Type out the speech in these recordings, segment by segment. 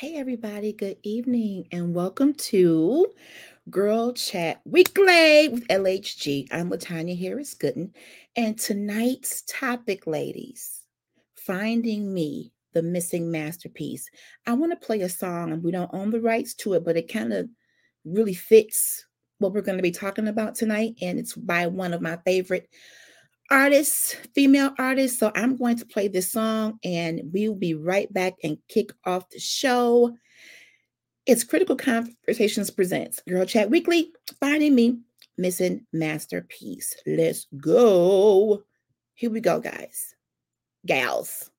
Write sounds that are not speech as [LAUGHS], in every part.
Hey, everybody, good evening, and welcome to Girl Chat Weekly with LHG. I'm Latanya Harris Gooden, and tonight's topic, ladies, finding me, the missing masterpiece. I want to play a song, and we don't own the rights to it, but it kind of really fits what we're going to be talking about tonight, and it's by one of my favorite artists, female artists. So I'm going to play this song and we'll be right back and kick off the show. It's Critical Conversations Presents Girl Chat Weekly, finding me, missing masterpiece. Let's go. Here we go, guys. Gals.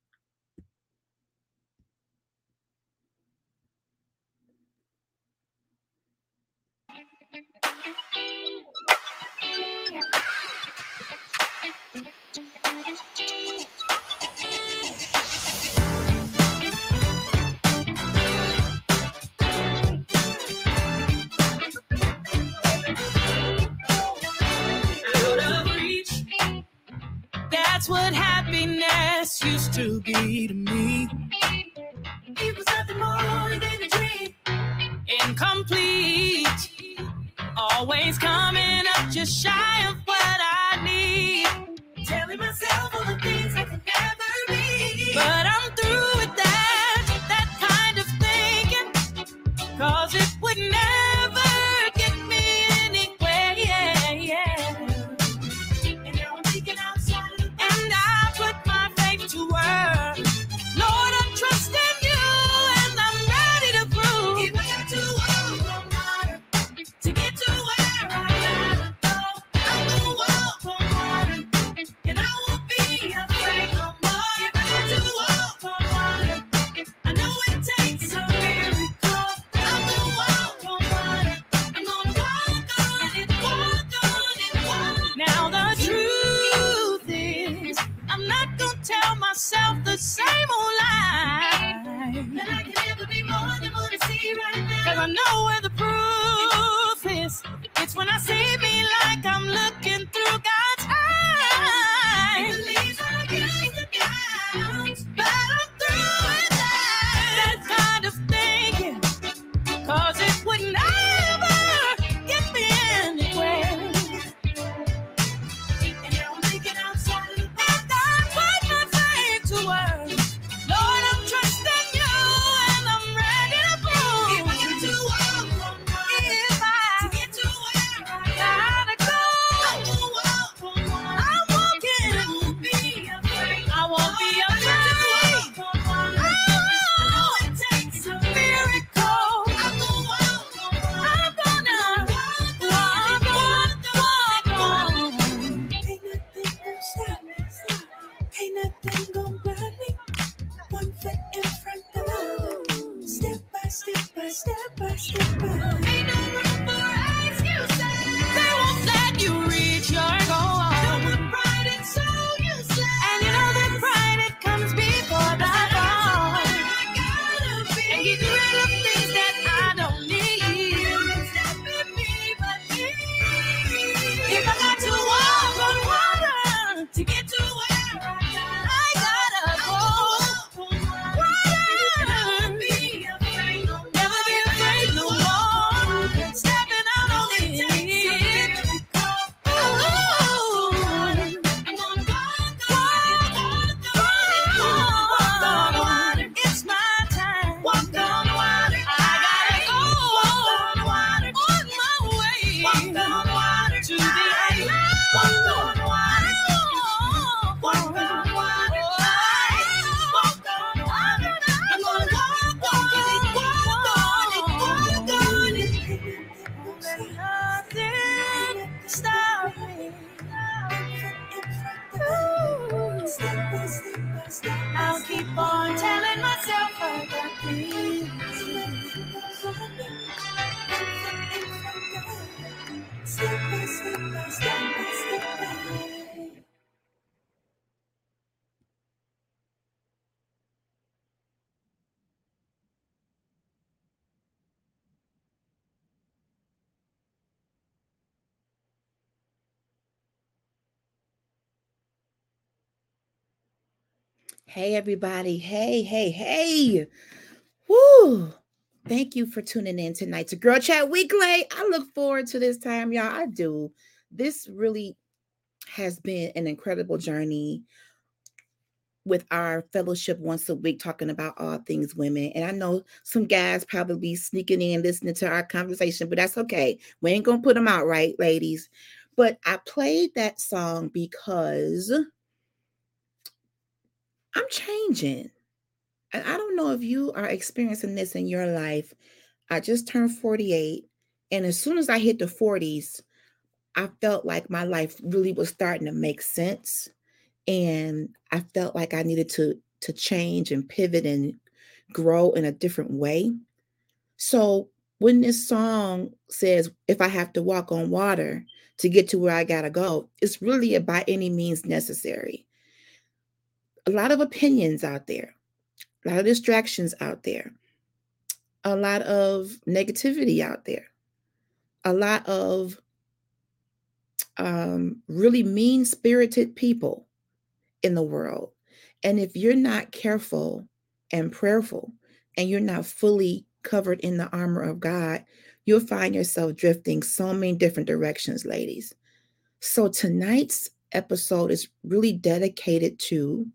That's what happiness used to be to me. It was nothing more than a dream. Incomplete. Always coming up just shy of what I need. Telling myself all the things I could never be. But I'm through. myself the same old lie. That I can never be more than what I see right now. Cause I know where the proof. Hey, everybody. Hey, hey, hey. Woo. Thank you for tuning in tonight to Girl Chat Weekly. I look forward to this time, y'all. I do. This really has been an incredible journey with our fellowship once a week talking about all things women. And I know some guys probably sneaking in listening to our conversation, but that's okay. We ain't gonna put them out, right, ladies? But I played that song because I'm changing. And I don't know if you are experiencing this in your life. I just turned 48. And as soon as I hit the 40s, I felt like my life really was starting to make sense. And I felt like I needed to, to change and pivot and grow in a different way. So when this song says, if I have to walk on water to get to where I got to go, it's really by any means necessary. A lot of opinions out there, a lot of distractions out there, a lot of negativity out there, a lot of um, really mean spirited people in the world. And if you're not careful and prayerful and you're not fully covered in the armor of God, you'll find yourself drifting so many different directions, ladies. So tonight's episode is really dedicated to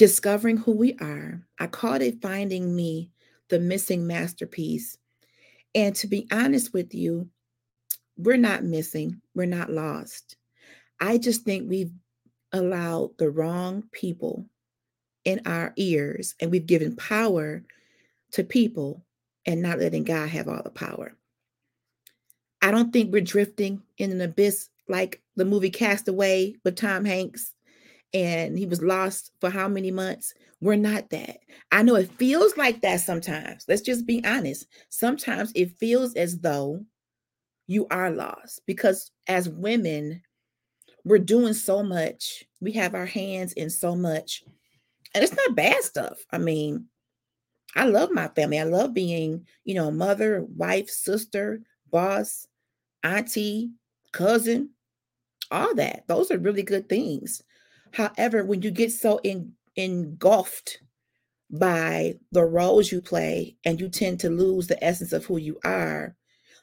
discovering who we are. I called it Finding Me, the Missing Masterpiece. And to be honest with you, we're not missing, we're not lost. I just think we've allowed the wrong people in our ears and we've given power to people and not letting God have all the power. I don't think we're drifting in an abyss like the movie Castaway with Tom Hanks and he was lost for how many months? We're not that. I know it feels like that sometimes. Let's just be honest. Sometimes it feels as though you are lost because as women, we're doing so much. We have our hands in so much. And it's not bad stuff. I mean, I love my family. I love being, you know, mother, wife, sister, boss, auntie, cousin, all that. Those are really good things. However, when you get so in, engulfed by the roles you play and you tend to lose the essence of who you are,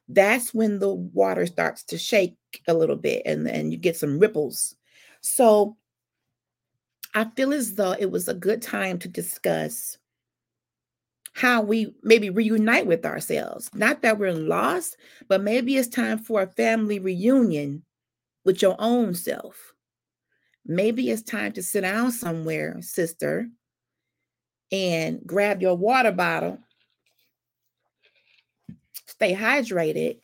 that's when the water starts to shake a little bit and, and you get some ripples. So I feel as though it was a good time to discuss how we maybe reunite with ourselves. Not that we're lost, but maybe it's time for a family reunion with your own self. Maybe it's time to sit down somewhere, sister, and grab your water bottle, stay hydrated,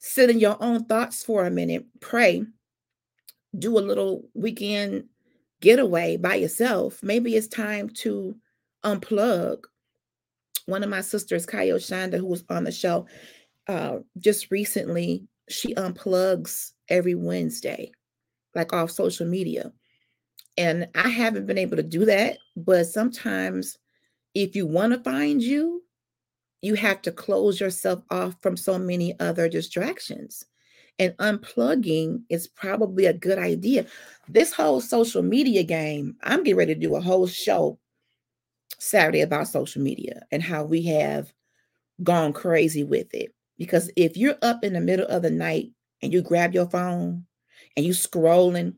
sit in your own thoughts for a minute, pray, do a little weekend getaway by yourself. Maybe it's time to unplug. One of my sisters, Kayo Shanda, who was on the show uh, just recently, she unplugs every Wednesday like off social media. And I haven't been able to do that. But sometimes, if you want to find you, you have to close yourself off from so many other distractions. And unplugging is probably a good idea. This whole social media game, I'm getting ready to do a whole show Saturday about social media and how we have gone crazy with it. Because if you're up in the middle of the night and you grab your phone and you scrolling,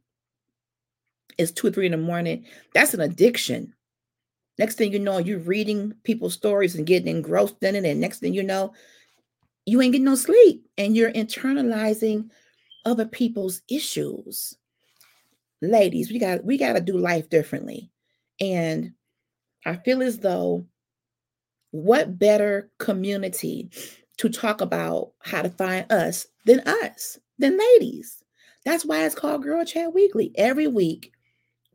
it's two or three in the morning. That's an addiction. Next thing you know, you're reading people's stories and getting engrossed in it. And next thing you know, you ain't getting no sleep and you're internalizing other people's issues. Ladies, we got we got to do life differently. And I feel as though what better community to talk about how to find us than us, than ladies. That's why it's called Girl Chat Weekly. Every week,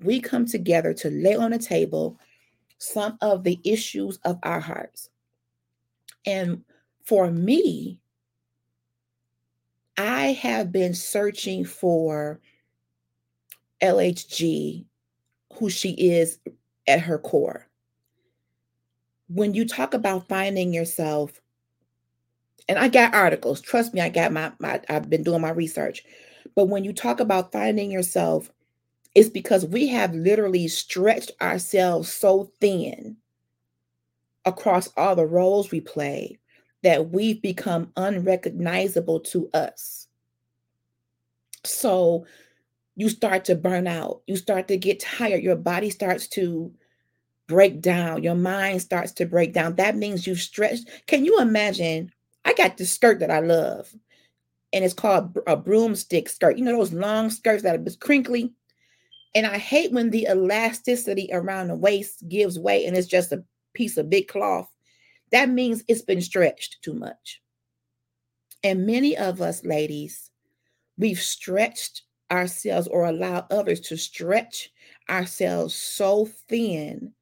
we come together to lay on the table some of the issues of our hearts. And for me, I have been searching for LHG, who she is at her core. When you talk about finding yourself, and I got articles, trust me, I got my, my I've been doing my research. But when you talk about finding yourself, it's because we have literally stretched ourselves so thin across all the roles we play that we've become unrecognizable to us. So you start to burn out, you start to get tired, your body starts to break down, your mind starts to break down. That means you've stretched. Can you imagine? I got this skirt that I love, and it's called a broomstick skirt. You know those long skirts that are just crinkly? And I hate when the elasticity around the waist gives way and it's just a piece of big cloth. That means it's been stretched too much. And many of us, ladies, we've stretched ourselves or allowed others to stretch ourselves so thin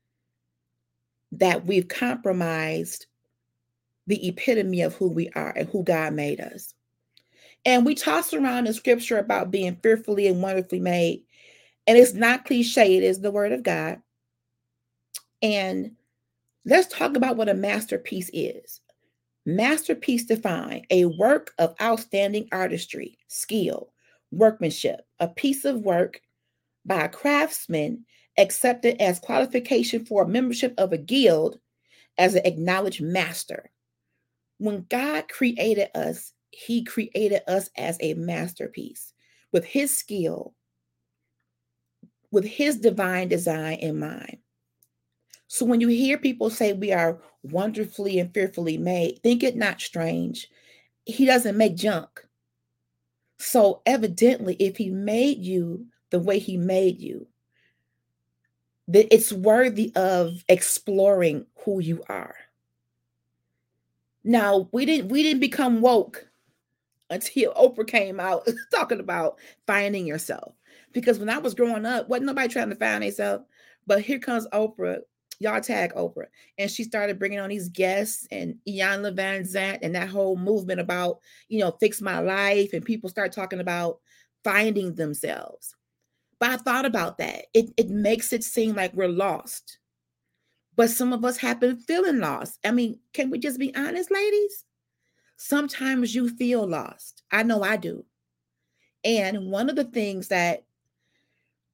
that we've compromised the epitome of who we are and who God made us. And we toss around in scripture about being fearfully and wonderfully made. And it's not cliche, it is the word of God. And let's talk about what a masterpiece is. Masterpiece defined a work of outstanding artistry, skill, workmanship, a piece of work by a craftsman accepted as qualification for membership of a guild as an acknowledged master. When God created us, he created us as a masterpiece with his skill, with his divine design in mind. So when you hear people say we are wonderfully and fearfully made, think it not strange. He doesn't make junk. So evidently, if he made you the way he made you, that it's worthy of exploring who you are. Now, we didn't we didn't become woke until Oprah came out [LAUGHS] talking about finding yourself. Because when I was growing up, wasn't nobody trying to find themselves. But here comes Oprah. Y'all tag Oprah. And she started bringing on these guests and Iyanla Vanzant and that whole movement about, you know, fix my life. And people start talking about finding themselves. But I thought about that. It, it makes it seem like we're lost. But some of us have been feeling lost. I mean, can we just be honest, ladies? Sometimes you feel lost. I know I do. And one of the things that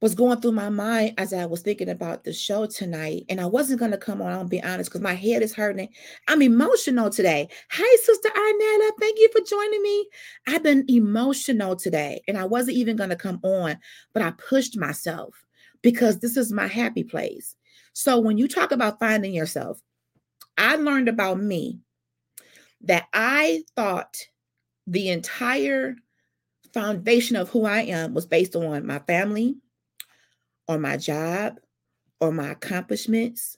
was going through my mind as I was thinking about the show tonight, and I wasn't going to come on, I'll be honest, because my head is hurting. I'm emotional today. Hi, Sister Arnetta. Thank you for joining me. I've been emotional today, and I wasn't even going to come on, but I pushed myself because this is my happy place. So when you talk about finding yourself, I learned about me that I thought the entire foundation of who I am was based on my family, or my job, or my accomplishments,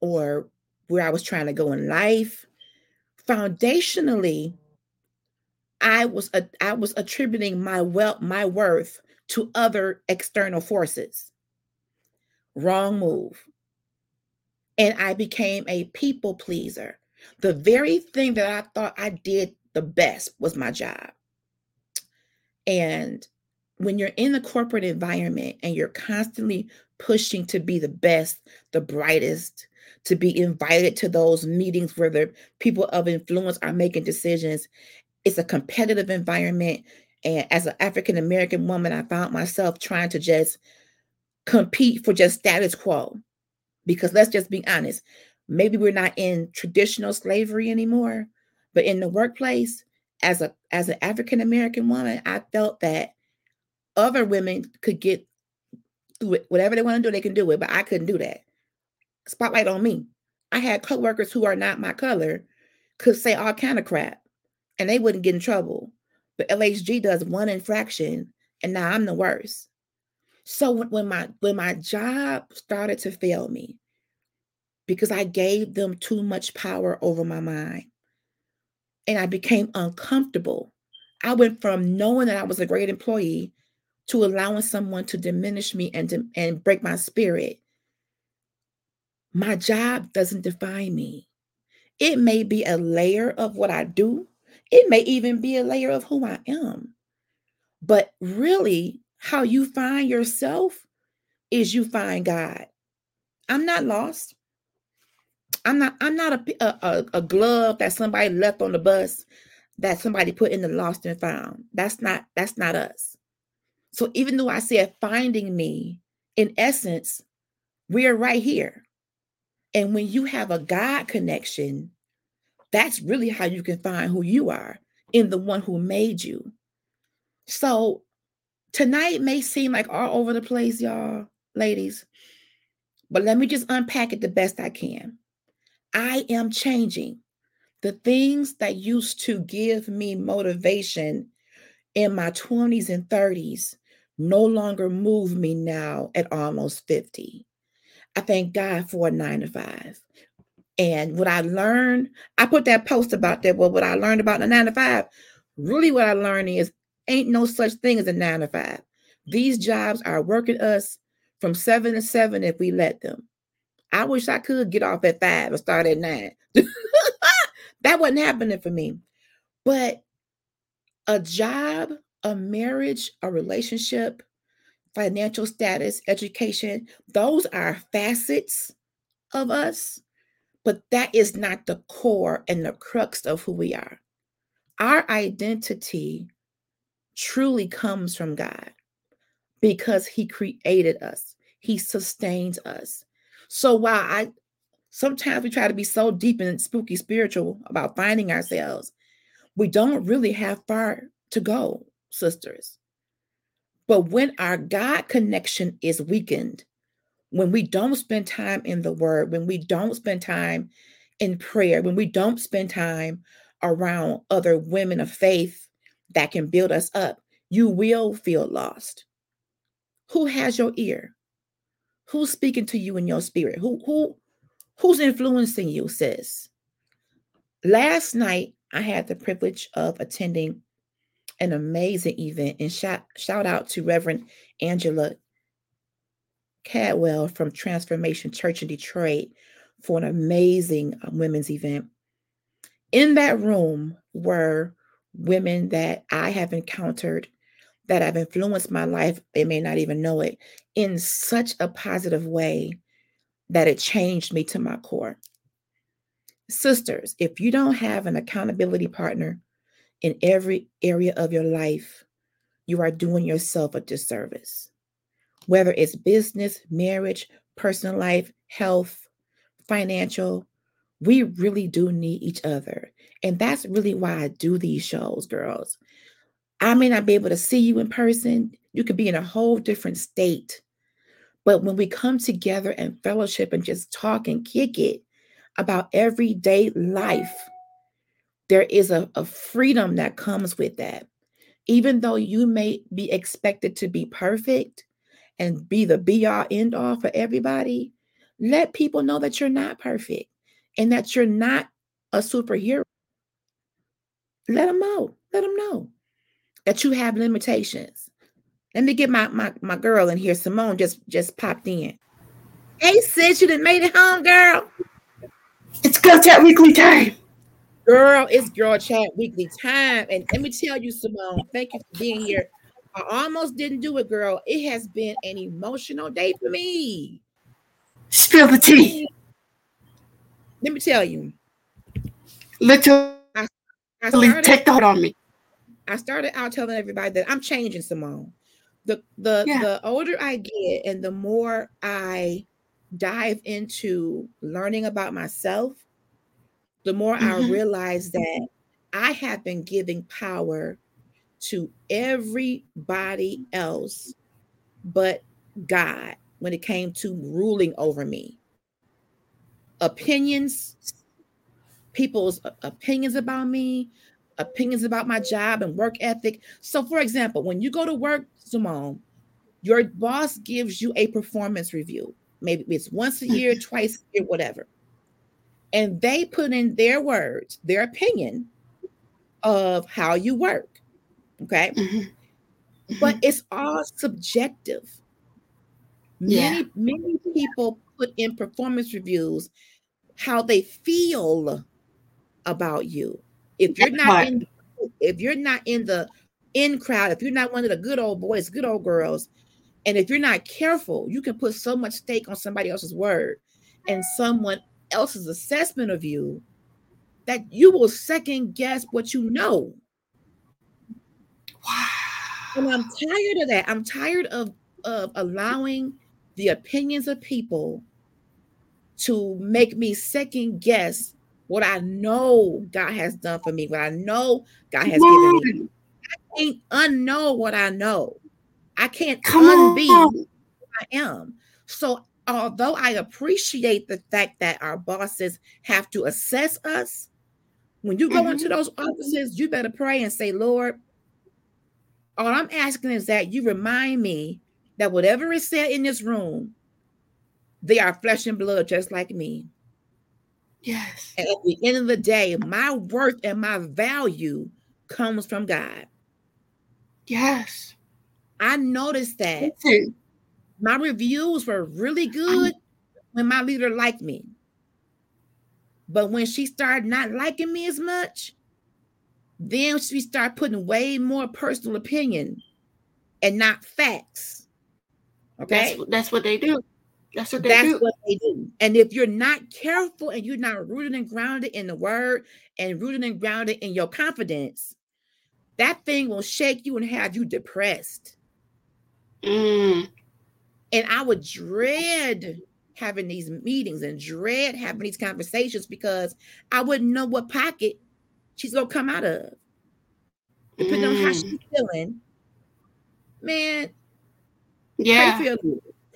or where I was trying to go in life. Foundationally, I was I was attributing my wealth, my worth to other external forces. Wrong move and I became a people pleaser. The very thing that I thought I did the best was my job. And when you're in the corporate environment and you're constantly pushing to be the best, the brightest, to be invited to those meetings where the people of influence are making decisions, it's a competitive environment. And as an African American woman, I found myself trying to just compete for just status quo because let's just be honest, maybe we're not in traditional slavery anymore, but in the workplace, as a as an African American woman, I felt that other women could get through it. Whatever they want to do, they can do it, but I couldn't do that. Spotlight on me. I had coworkers who are not my color could say all kind of crap and they wouldn't get in trouble. But LHG does one infraction and now I'm the worst. So when my when my job started to fail me because I gave them too much power over my mind and I became uncomfortable. I went from knowing that I was a great employee to allowing someone to diminish me and to, and break my spirit. My job doesn't define me. It may be a layer of what I do. It may even be a layer of who I am. But really, how you find yourself is you find God. I'm not lost. I'm not I'm not a, a, a glove that somebody left on the bus that somebody put in the lost and found. That's not that's not us. So even though I said finding me, in essence, we're right here. And when you have a God connection, that's really how you can find who you are in the one who made you. So tonight may seem like all over the place, y'all, ladies, but let me just unpack it the best I can. I am changing. The things that used to give me motivation in my 20s and 30s no longer move me now at almost 50. I thank God for a nine to five. And what I learned, I put that post about that. Well, what I learned about the nine to five, really what I learned is ain't no such thing as a nine to five. These jobs are working us from seven to seven if we let them. I wish I could get off at five and start at nine. [LAUGHS] that wasn't happening for me. But a job, a marriage, a relationship, financial status, education, those are facets of us, but that is not the core and the crux of who we are. Our identity truly comes from God because He created us, He sustains us. So while I sometimes we try to be so deep and spooky spiritual about finding ourselves, we don't really have far to go, sisters. But when our God connection is weakened, when we don't spend time in the word, when we don't spend time in prayer, when we don't spend time around other women of faith that can build us up, you will feel lost. Who has your ear? Who's speaking to you in your spirit? Who who who's influencing you, sis? Last night I had the privilege of attending an amazing event and shout, shout out to Reverend Angela Cadwell from Transformation Church in Detroit for an amazing uh, women's event. In that room were women that I have encountered that have influenced my life, they may not even know it, in such a positive way that it changed me to my core. Sisters, if you don't have an accountability partner in every area of your life, you are doing yourself a disservice. Whether it's business, marriage, personal life, health, financial, we really do need each other. And that's really why I do these shows, girls. I may not be able to see you in person. You could be in a whole different state. But when we come together and fellowship and just talk and kick it about everyday life, there is a, a freedom that comes with that. Even though you may be expected to be perfect and be the be all end all for everybody, let people know that you're not perfect and that you're not a superhero. Let them know. Let them know that you have limitations. Let me get my my, my girl in here. Simone just just popped in. Hey sis, you done made it home, girl. It's Girl Chat Weekly time. Girl, it's Girl Chat Weekly time. And let me tell you, Simone, thank you for being here. I almost didn't do it, girl. It has been an emotional day for me. Spill the tea. Let me tell you. Literally I, I started, take the on me. I started out telling everybody that I'm changing Simone. The the yeah. the older I get and the more I dive into learning about myself, the more mm-hmm. I realize that I have been giving power to everybody else but God when it came to ruling over me. Opinions, people's opinions about me, opinions about my job and work ethic. So, for example, when you go to work, Simone, your boss gives you a performance review. Maybe it's once a year, twice a year, whatever. And they put in their words, their opinion of how you work. Okay. Mm-hmm. But it's all subjective. Yeah. Many, many people put in performance reviews how they feel about you. If you're not in, if you're not in the in crowd, if you're not one of the good old boys, good old girls, and if you're not careful, you can put so much stake on somebody else's word and someone else's assessment of you that you will second guess what you know. Wow. And I'm tired of that. I'm tired of, of allowing the opinions of people to make me second guess what I know God has done for me, what I know God has given me. I can't unknow what I know. I can't Come unbe who I am. So although I appreciate the fact that our bosses have to assess us, when you go mm-hmm. into those offices, you better pray and say, Lord, all I'm asking is that you remind me that whatever is said in this room, they are flesh and blood just like me. Yes. And at the end of the day, my worth and my value comes from God. Yes. I noticed that my reviews were really good when my leader liked me. But when she started not liking me as much, then she started putting way more personal opinion and not facts. Okay. That's, that's what they do. That's what they That's do. what they do. And if you're not careful and you're not rooted and grounded in the word and rooted and grounded in your confidence, that thing will shake you and have you depressed. Mm. And I would dread having these meetings and dread having these conversations because I wouldn't know what pocket she's gonna come out of. Depending mm. on how mm. she's feeling, man. Yeah.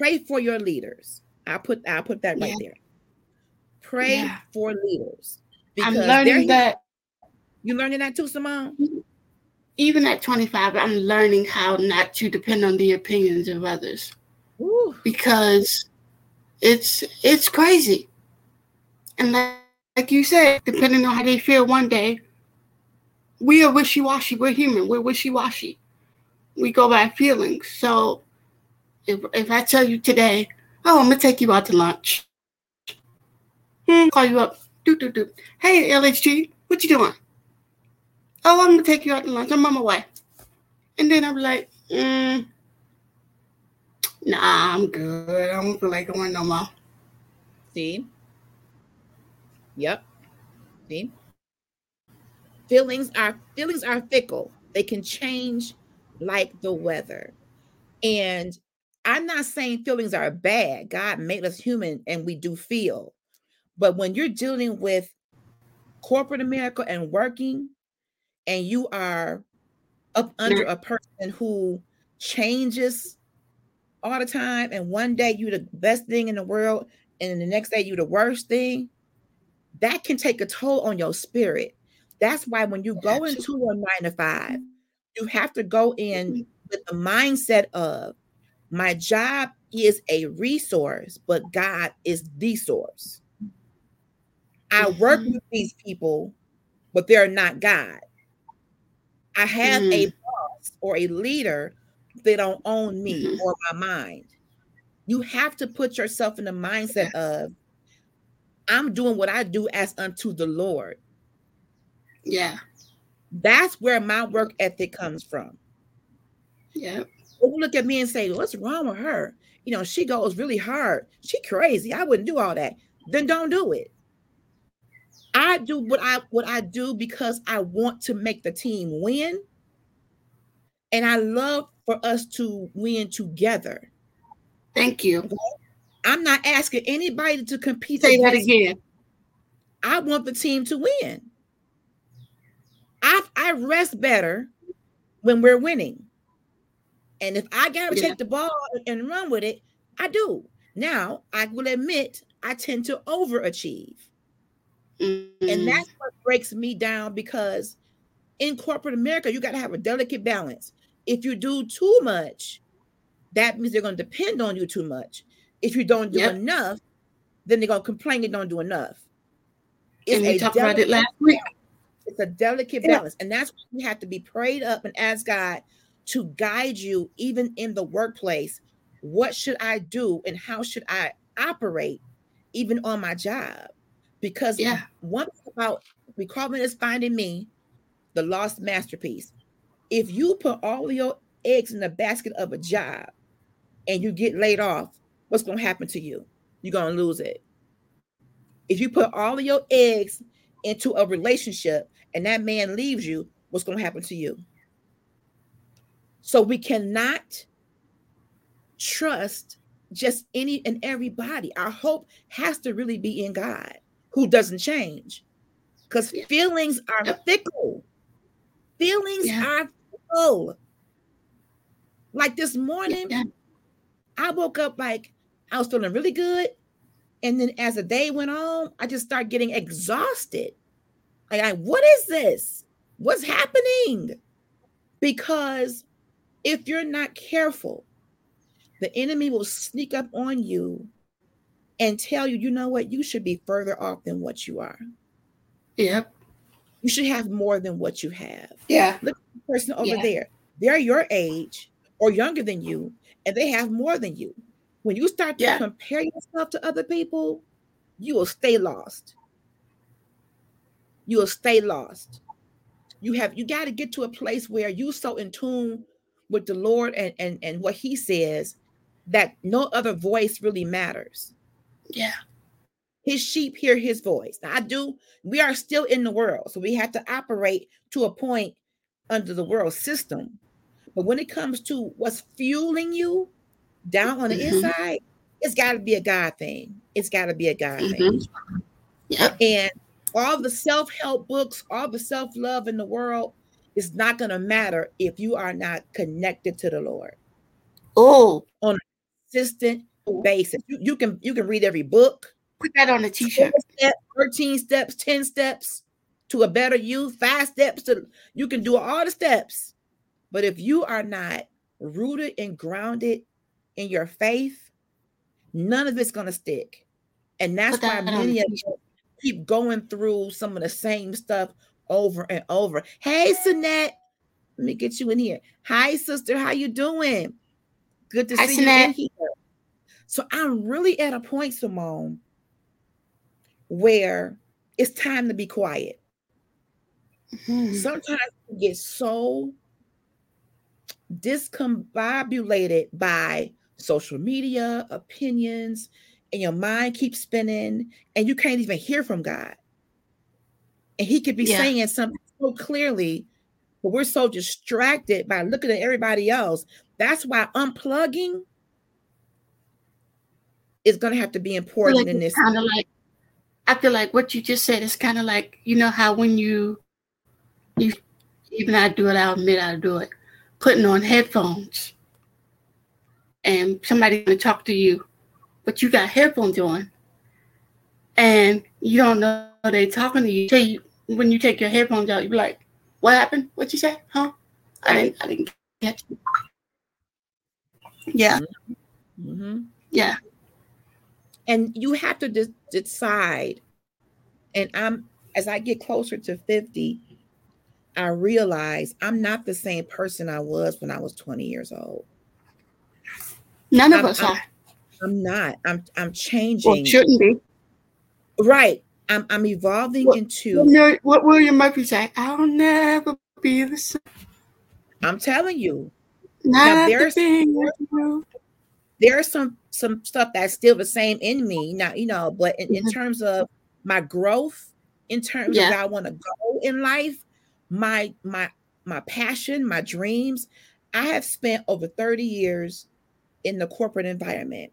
Pray for, your, pray for your leaders. I put I put that right yeah. there. Pray yeah. for leaders. I'm learning that. You learning that too, Simone? Even at 25, I'm learning how not to depend on the opinions of others. Ooh. Because it's it's crazy. And like, like you said, depending on how they feel one day, we are wishy-washy. We're human. We're wishy-washy. We go by feelings. So if if I tell you today, oh, I'm gonna take you out to lunch. Hmm, call you up. Do do do. Hey, LHG, what you doing? Oh, I'm gonna take you out to lunch. I'm on my way. And then I'm like, mm, Nah, I'm good. I don't feel like going no more. See? Yep. See? Feelings are feelings are fickle. They can change like the weather. And I'm not saying feelings are bad. God made us human and we do feel. But when you're dealing with corporate America and working, and you are up under a person who changes all the time, and one day you're the best thing in the world, and the next day you're the worst thing, that can take a toll on your spirit. That's why when you go into a nine to five, you have to go in mm-hmm. with the mindset of my job is a resource, but God is the source. I work mm-hmm. with these people, but they're not God. I have mm. a boss or a leader they don't own me mm-hmm. or my mind. You have to put yourself in the mindset of I'm doing what I do as unto the Lord. Yeah. That's where my work ethic comes from. Yeah. Look at me and say, What's wrong with her? You know, she goes really hard. She crazy. I wouldn't do all that. Then don't do it. I do what I what I do because I want to make the team win. And I love for us to win together. Thank you. I'm not asking anybody to compete. Say that again. I want the team to win. I I rest better when we're winning. And if I gotta yeah. take the ball and run with it, I do. Now I will admit I tend to overachieve. Mm-hmm. And that's what breaks me down because in corporate America, you got to have a delicate balance. If you do too much, that means they're going to depend on you too much. If you don't do yep. enough, then they're going to complain you don't do enough. It's and we talked about it last week. It's a delicate yeah. balance, and that's why you have to be prayed up and ask God to guide you, even in the workplace. What should I do, and how should I operate, even on my job? Because yeah, one thing about recruitment is finding me, the lost masterpiece if you put all your eggs in the basket of a job and you get laid off, what's going to happen to you? You're going to lose it. If you put all of your eggs into a relationship and that man leaves you, what's going to happen to you? So we cannot trust just any and everybody. Our hope has to really be in God, who doesn't change. Because feelings are Yep. fickle. Feelings Yeah. are fickle. Like this morning, Yeah. I woke up like I was feeling really good. And then as the day went on, I just started getting exhausted. Like, I, what is this? What's happening? Because if you're not careful, the enemy will sneak up on you and tell you, you know what, you should be further off than what you are. Yep. You should have more than what you have. Yeah. Look at the person over Yeah. there, they're your age or younger than you, and they have more than you. When you start to Yeah. compare yourself to other people, you will stay lost. You will stay lost. You have you got to get to a place where you so in tune with the Lord and, and and what He says that no other voice really matters. Yeah. His sheep hear His voice. Now, I do. We are still in the world, so we have to operate to a point under the world system. But when it comes to what's fueling you down on the Mhm. inside, it's got to be a God thing. It's got to be a God thing. Mhm. Yep. And all the self help books, all the self love in the world is not going to matter if you are not connected to the Lord. Oh, on a Consistent basis. You, you can you can read every book, put that on a t-shirt. 12 steps, 13 steps, 10 steps to a better you, five steps to you can do all the steps. But if you are not rooted and grounded in your faith, none of it's gonna stick. And that's Put why many of us keep going through some of the same stuff over and over. Hey, Sinette, let me get you in here. Hi, sister. How you doing? Good to Hi, see you in here. So I'm really at a point, Simone, where it's time to be quiet. Mhm. Sometimes you get so discombobulated by social media, opinions, and your mind keeps spinning, and you can't even hear from God. And He could be Yeah. saying something so clearly, but we're so distracted by looking at everybody else. That's why unplugging is going to have to be important like in this. kind of like I feel like what you just said is kind of like you know how when you you even I do it, I'll admit I do it, putting on headphones and somebody gonna talk to you, but you got headphones on and you don't know they talking to you. Tell you when you take your headphones out, you be like, "What happened? What you say? Huh? I didn't I didn't get you." Yeah, Mhm. yeah, and you have to de- decide and i'm as i get closer to 50 i realize i'm not the same person i was when i was 20 years old none of I'm- us I'm- are. i'm not i'm i'm changing shouldn't be. right i'm i'm evolving What- into What, William Murphy say? I'll never be the same. i'm telling you Not there's- the there's some some stuff that's still the same in me now you know but in, in Mhm. terms of my growth in terms Yeah. of where i want to go in life my my my passion my dreams i have spent over 30 years in the corporate environment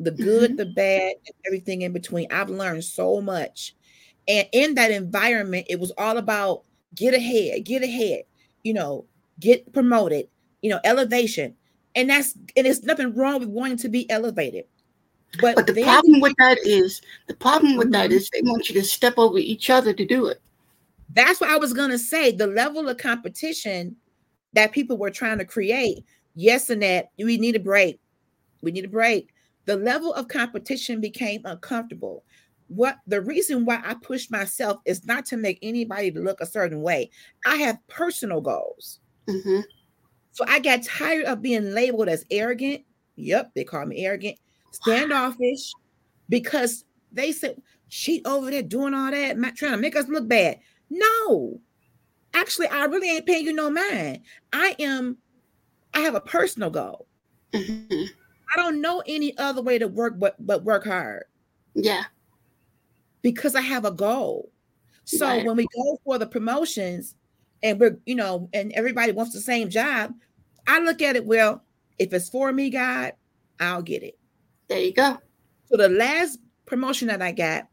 the good the bad and everything in between. I've learned so much. And in that environment it was all about get ahead get ahead you know get promoted you know elevation. And that's and there's nothing wrong with wanting to be elevated. But, But the then problem with that is the problem with that Mhm. is they want you to step over each other to do it. that's what i was going to say the level of competition that people were trying to create. Yes and that we need a break. We need a break the level of competition became uncomfortable what the reason why i push myself is not to make anybody look a certain way i have personal goals hmm So I got tired of being labeled as arrogant. Yep, they call me arrogant, standoffish, because they said she over there doing all that, trying to make us look bad. No, actually, I really ain't paying you no mind. I am. I have a personal goal. hmm I don't know any other way to work but but work hard Yeah. because I have a goal. So Right. when we go for the promotions and we're, you know, and everybody wants the same job, I look at it, well, if it's for me, God, I'll get it. There you go. So the last promotion that I got,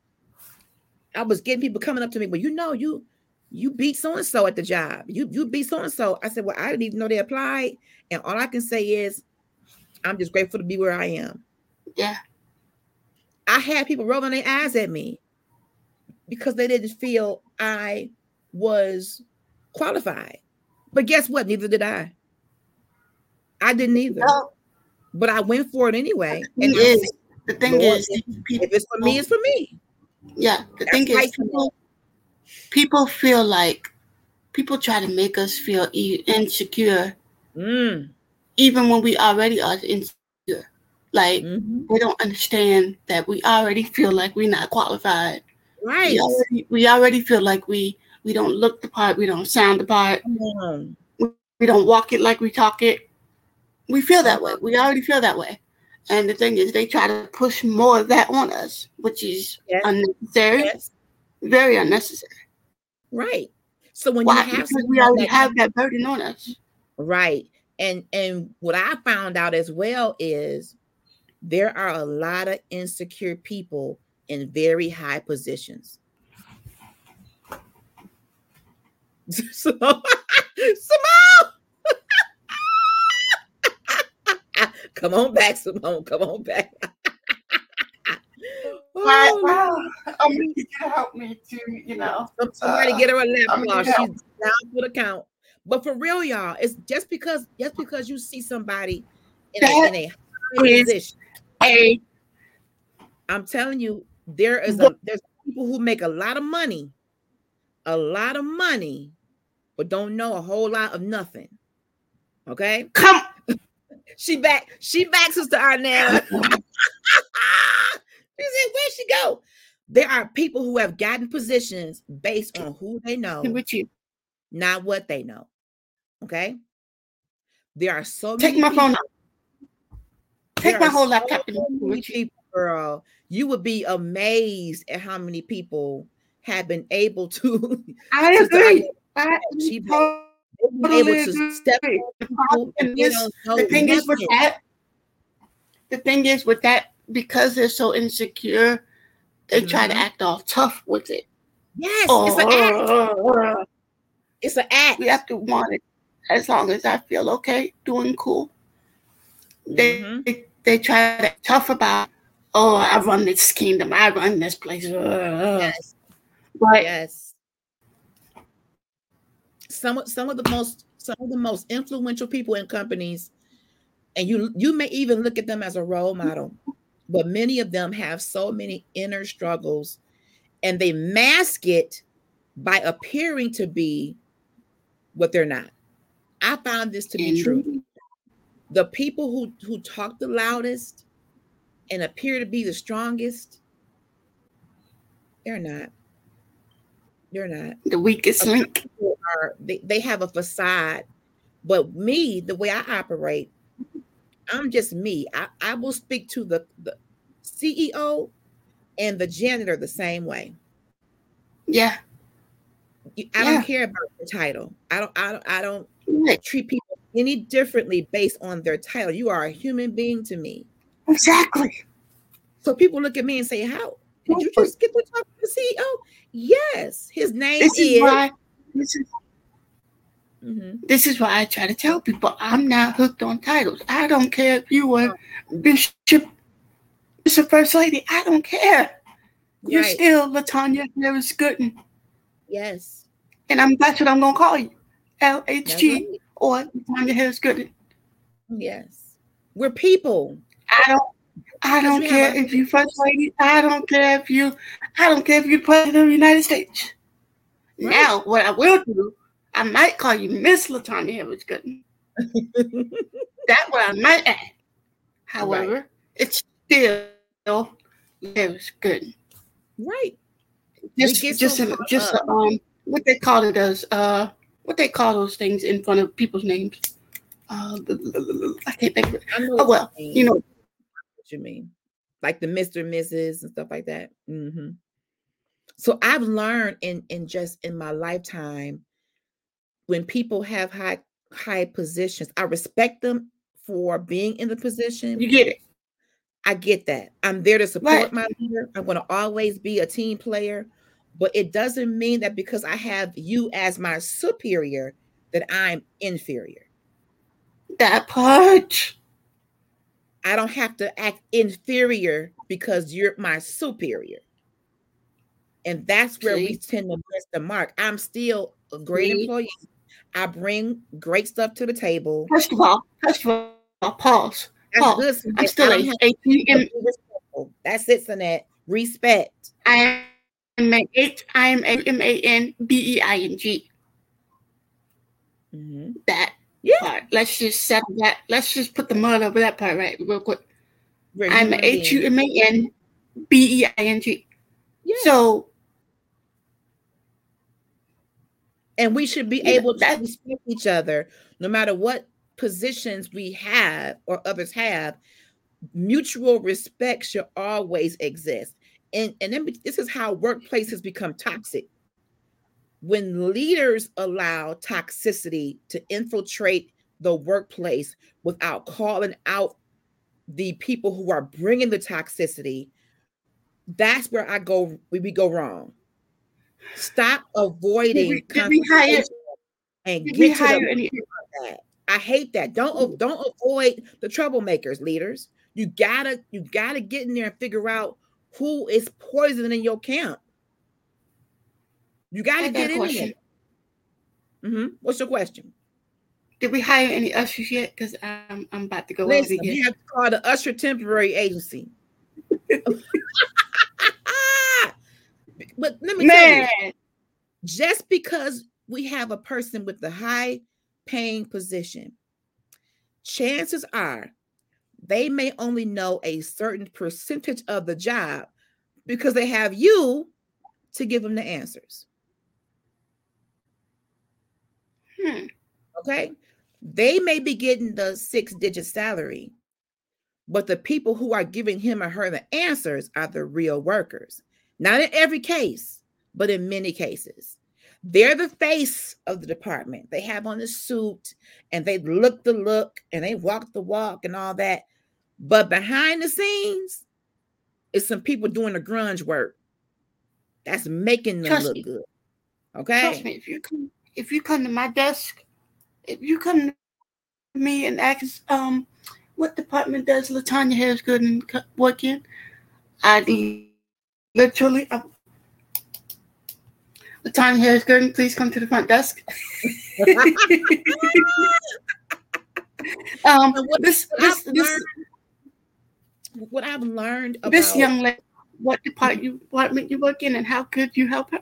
I was getting people coming up to me, but you know, you you beat so and so at the job. You you beat so and so. I said, well, I didn't even know they applied, and all I can say is, I'm just grateful to be where I am. Yeah. I had people rolling their eyes at me because they didn't feel I was qualified. But guess what? Neither did I. I didn't either. No, But I went for it anyway. the And thing is, said, the thing Lord, is, if it's for me, it's for me. yeah, the That's thing is, right people, people feel like people try to make us feel insecure, Mm, even when we already are insecure. Like mhm. they don't understand that we already feel like we're not qualified. Right. We already, we already feel like we we don't look the part, we don't sound the part, Come on. we don't walk it like we talk it. We feel that way. We already feel that way. And the thing is, they try to push more of that on us, which is Yes. unnecessary, Yes. very unnecessary. Right. So when Why? you have Because we already that- have that burden on us. right, and and what I found out as well is there are a lot of insecure people in very high positions. [LAUGHS] So, Simone, [LAUGHS] come on back, Simone. Come on back. [LAUGHS] Oh, Wow. I'm gonna get help me to, you know. Somebody Uh, get her a I'm laptop. gonna She's down for the count. But for real, y'all, it's just because just because you see somebody in a, in a high position. Hey, I'm telling you, there is a there's people who make a lot of money, a lot of money, but don't know a whole lot of nothing. Okay, come. [LAUGHS] she back, she back, Sister Arnell. [LAUGHS] she said, "Where'd she go?" There are people who have gotten positions based on who they know, with you. Not what they know. Okay. There are so Take many Take my phone people- out. Take my whole so laptop and many with you. people, girl. You would be amazed at how many people have been able to, [LAUGHS] I Sister agree. I She- totally been able to step The on people problem and they is- don't know the thing is with that, the thing is with that, because they're so insecure, they try to Mhm. act all tough with it. Yes, Oh, it's an act. Uh, It's an act. we have to want it as long as I feel okay, doing cool. They Mhm. they, they try to tough about, oh, I run this kingdom, I run this place. uh, Yes. But Yes. Some of some of the most some of the most influential people in companies, and you you may even look at them as a role model, but many of them have so many inner struggles, and they mask it by appearing to be what they're not. I found this to be true. The people who who talk the loudest and appear to be the strongest, they're not. They're not. the weakest link. are they, they have a facade but me the way i operate i'm just me i, I will speak to the, the ceo and the janitor the same way Yeah. I Yeah. don't care about the title i don't i don't i don't Right. treat people any differently based on their title you are a human being to me Exactly. so people look at me and say how did you just get to talk to the ceo yes his name This is is, why this is Mhm. this is why I try to tell people I'm not hooked on titles. I don't care if you were Bishop, Bishop First Lady. I don't care. You're Right. still Latanya Harris Gooden. yes And I'm that's what I'm gonna call you. LHG right. or Latanya Harris Gooden. yes we're people I don't I don't care if you first lady. I don't care if you I don't care if you're president of the United States. Right. Now what I will do, I might call you Miss Latanya Harris Gooden. [LAUGHS] that what I might add. However, it's still Harris Gooden. right Just just so just a, um what they call it as uh what they call those things in front of people's names. Uh, I can't think of it. Oh well, you know, what you mean, like the Mister, Mrs. and stuff like that. hmm So I've learned in in just in my lifetime when people have high high positions, I respect them for being in the position, you get it. I get that. I'm there to support Right. my leader. I'm going to always be a team player, but it doesn't mean that because I have you as my superior that I'm inferior. That part. I don't have to act inferior because you're my superior. And that's where we tend to miss the mark. I'm still a great employee. I bring great stuff to the table. First of all, first of all, pause. That's Pause. good. I'm still a don't have H U to M. be respectful. That's it, Sinette. Respect. I am a H I am a M A N B E I N G. Mhm. That Yeah. part. Let's just settle that. Let's just put the mud over that part right real quick. I'm H U. M A N B E I N G. Yeah. So and we should be able to respect each other no matter what positions we have or others have mutual respect should always exist and and then this is how workplaces become toxic when leaders allow toxicity to infiltrate the workplace without calling out the people who are bringing the toxicity that's where i go we, we go wrong stop avoiding Did we- did we hire- and did get to the that. I hate that. Don't mm. don't avoid the troublemakers, leaders. You gotta you gotta get in there and figure out who is poisoning your camp. You got get in question. there. hmm What's your question? Did we hire any ushers yet? Because I'm I'm about to go Listen, over we here. have to call the Usher Temporary Agency. [LAUGHS] but let me tell you, Man, just because we have a person with the high paying position, chances are they may only know a certain percentage of the job because they have you to give them the answers. hmm. Okay. They may be getting the six digit salary, but the people who are giving him or her the answers are the real workers. Not in every case, but in many cases. They're the face of the department. They have on the suit and they look the look and they walk the walk and all that. But behind the scenes, it's some people doing the grunge work that's making them Trust look me. good. Okay. Trust me, if you come if you come to my desk, if you come to me and ask um what department does Latanya Harris Gooden co- work in, I literally uh, Latanya Harris Gooden, please come to the front desk. [LAUGHS] um, what- this this I've this, learned- what I've learned about this young lady, what department you department you work in, and how could you help her?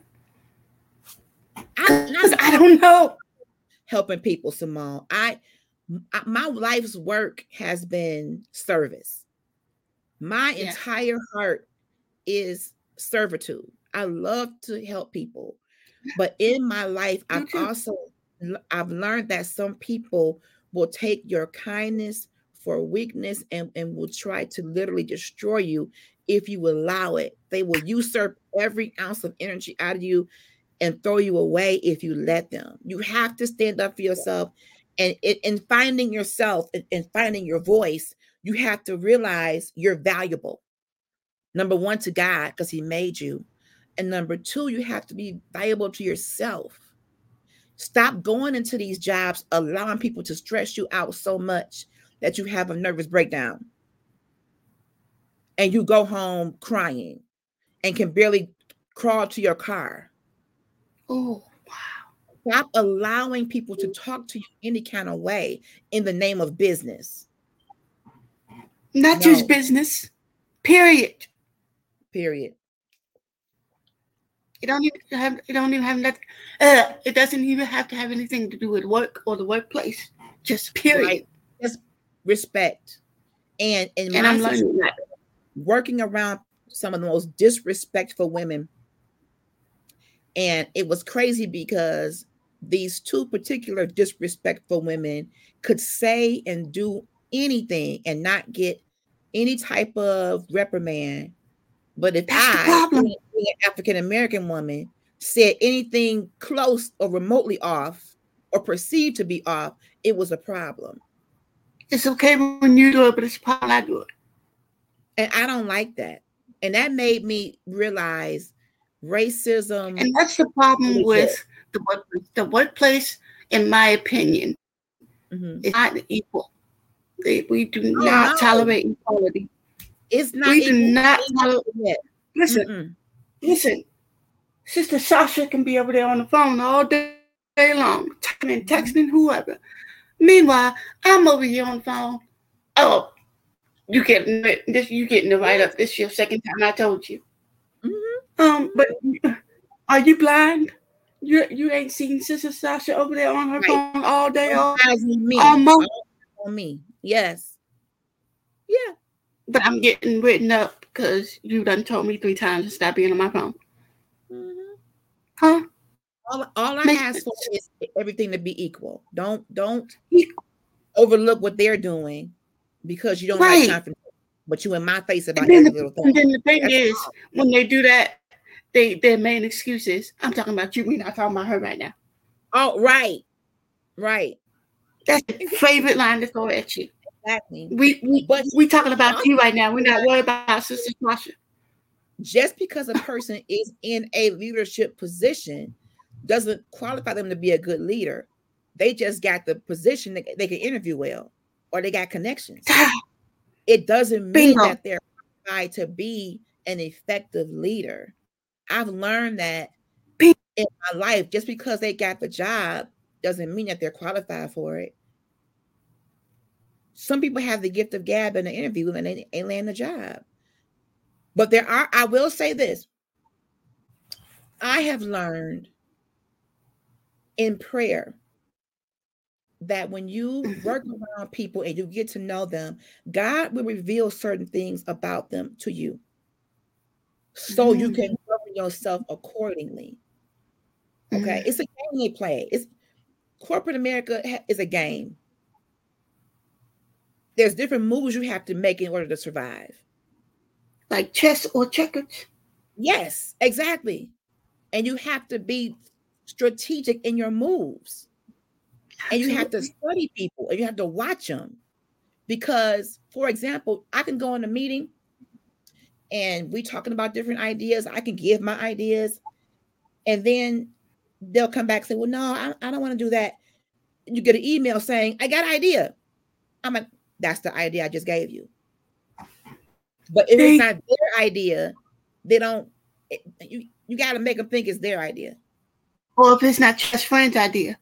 I, [LAUGHS] I don't know. helping people, Simone. I- my life's work has been service. My Yeah. entire heart is servitude. I love to help people. But in my life, I've also I've learned that some people will take your kindness for weakness and, and will try to literally destroy you if you allow it. They will usurp every ounce of energy out of you and throw you away if you let them. You have to stand up for yourself. And in, in finding yourself and finding your voice, you have to realize you're valuable. Number one, to God, because He made you. And number two, you have to be valuable to yourself. Stop going into these jobs, allowing people to stress you out so much that you have a nervous breakdown. And you go home crying and can barely crawl to your car. Oh, wow. Stop allowing people to talk to you any kind of way in the name of business. not No. just business. Period. Period. It don't even have. It don't even have nothing. Uh, it doesn't even have to have anything to do with work or the workplace. Just period. Right. Just respect. And in And my I'm learning that. working around some of the most disrespectful women. And it was crazy because these two particular disrespectful women could say and do anything and not get any type of reprimand. But if That's I, being an African American woman, said anything close or remotely off or perceived to be off, it was a problem. It's okay when you do it, but it's a problem I do it. And I don't like that. And that made me realize racism. And that's the problem with the workplace. The workplace, in my opinion, mm-hmm. is not equal. We do oh, not no. tolerate equality. It's not. We do not tolerate. Listen, Mm-mm. listen. Sister Sasha can be over there on the phone all day, day long, and texting whoever. Meanwhile, I'm over here on the phone. Oh, you getting this? You getting the write up? This your second time I told you. Mm-hmm. Um, but are you blind? You you ain't seen Sister Sasha over there on her right. phone all day, all, me. almost on me. Yes. Yeah. But I'm getting written up because you done told me three times to stop being on my phone. Mm-hmm. Huh? All, all I Make ask for is everything to be equal. Don't don't overlook what they're doing because you don't right. have time for but you in my face about every the, little thing. And then the thing That's is, when they do that, they their main excuses. I'm talking about you. We're not talking about her right now. Oh, right, right. That's the favorite line to throw at you. Exactly. We we but we talking about you right now. We're not worried about Sister Sasha. Just because a person is in a leadership position doesn't qualify them to be a good leader. They just got the position that they can interview well or they got connections. [SIGHS] it doesn't mean Bingo. that they're qualified to be an effective leader. I've learned that Bingo. in my life, just because they got the job doesn't mean that they're qualified for it. Some people have the gift of gab in the interview and they, they land the job. But there are, I will say this. I have learned in prayer that when you mm-hmm. work around people and you get to know them, God will reveal certain things about them to you. So mm-hmm. you can govern yourself accordingly. Okay. Mm-hmm. It's a game they play. It's corporate America is a game. There's different moves you have to make in order to survive. Like chess or checkers. Yes, exactly. And you have to be strategic in your moves and you have to study people and you have to watch them because for example i can go in a meeting and we're talking about different ideas i can give my ideas and then they'll come back and say well no i, I don't want to do that you get an email saying i got an idea i'm like that's the idea i just gave you but if it's not their idea they don't it, you, you got to make them think it's their idea or if it's not just friend's idea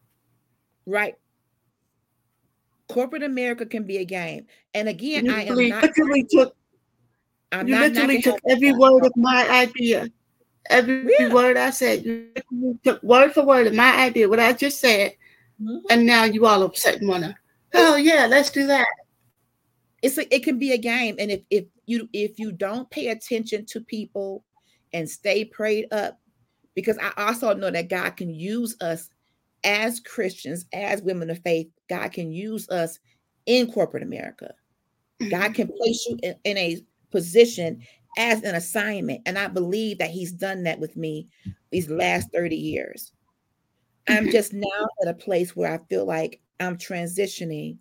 Right. Corporate America can be a game. And again, you I am not literally took I'm you not literally took every word of my idea. Every really? word I said, you took word for word of my idea, what I just said, mm-hmm. and now you all upset and wanna, oh yeah, let's do that. It's a, it can be a game, and if if you if you don't pay attention to people and stay prayed up, because I also know that God can use us as Christians, as women of faith, God can use us in corporate America. God mm-hmm. can place you in, in, a position as an assignment. And I believe that He's done that with me these last 30 years. I'm mm-hmm. just now at a place where I feel like I'm transitioning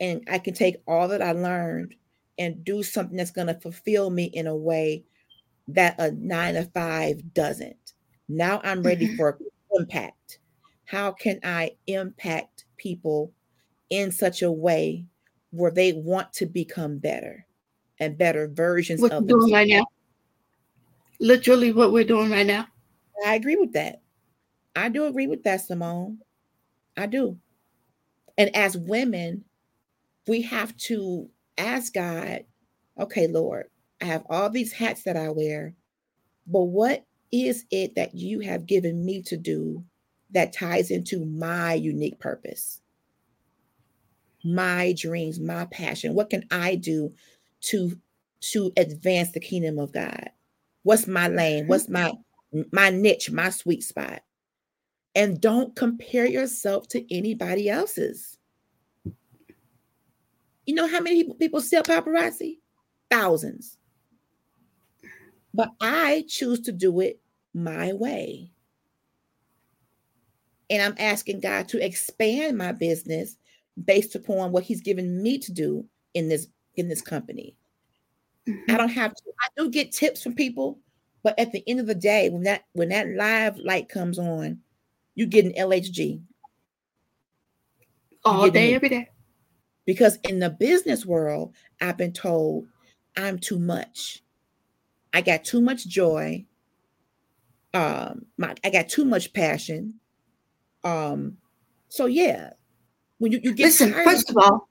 and I can take all that I learned and do something that's going to fulfill me in a way that a nine to five doesn't. Now I'm ready mm-hmm. for impact how can I impact people in such a way where they want to become better and better versions what of themselves? right now. Literally what we're doing right now. I agree with that. I do agree with that, Simone. I do. And as women, we have to ask God, okay, Lord, I have all these hats that I wear, but what is it that you have given me to do that ties into my unique purpose, my dreams, my passion. What can I do to to advance the kingdom of God? What's my lane? What's my my niche, my sweet spot? And don't compare yourself to anybody else's. You know how many people, people sell paparazzi? Thousands. But I choose to do it my way. And I'm asking God to expand my business based upon what He's given me to do in this in this company. Mm-hmm. I don't have to. I do get tips from people, but at the end of the day, when that when that live light comes on, you get an LHG all day, every day. Because in the business world, I've been told I'm too much. I got too much joy. Um, my I got too much passion. Um, so yeah, when you, you get listen, first of all,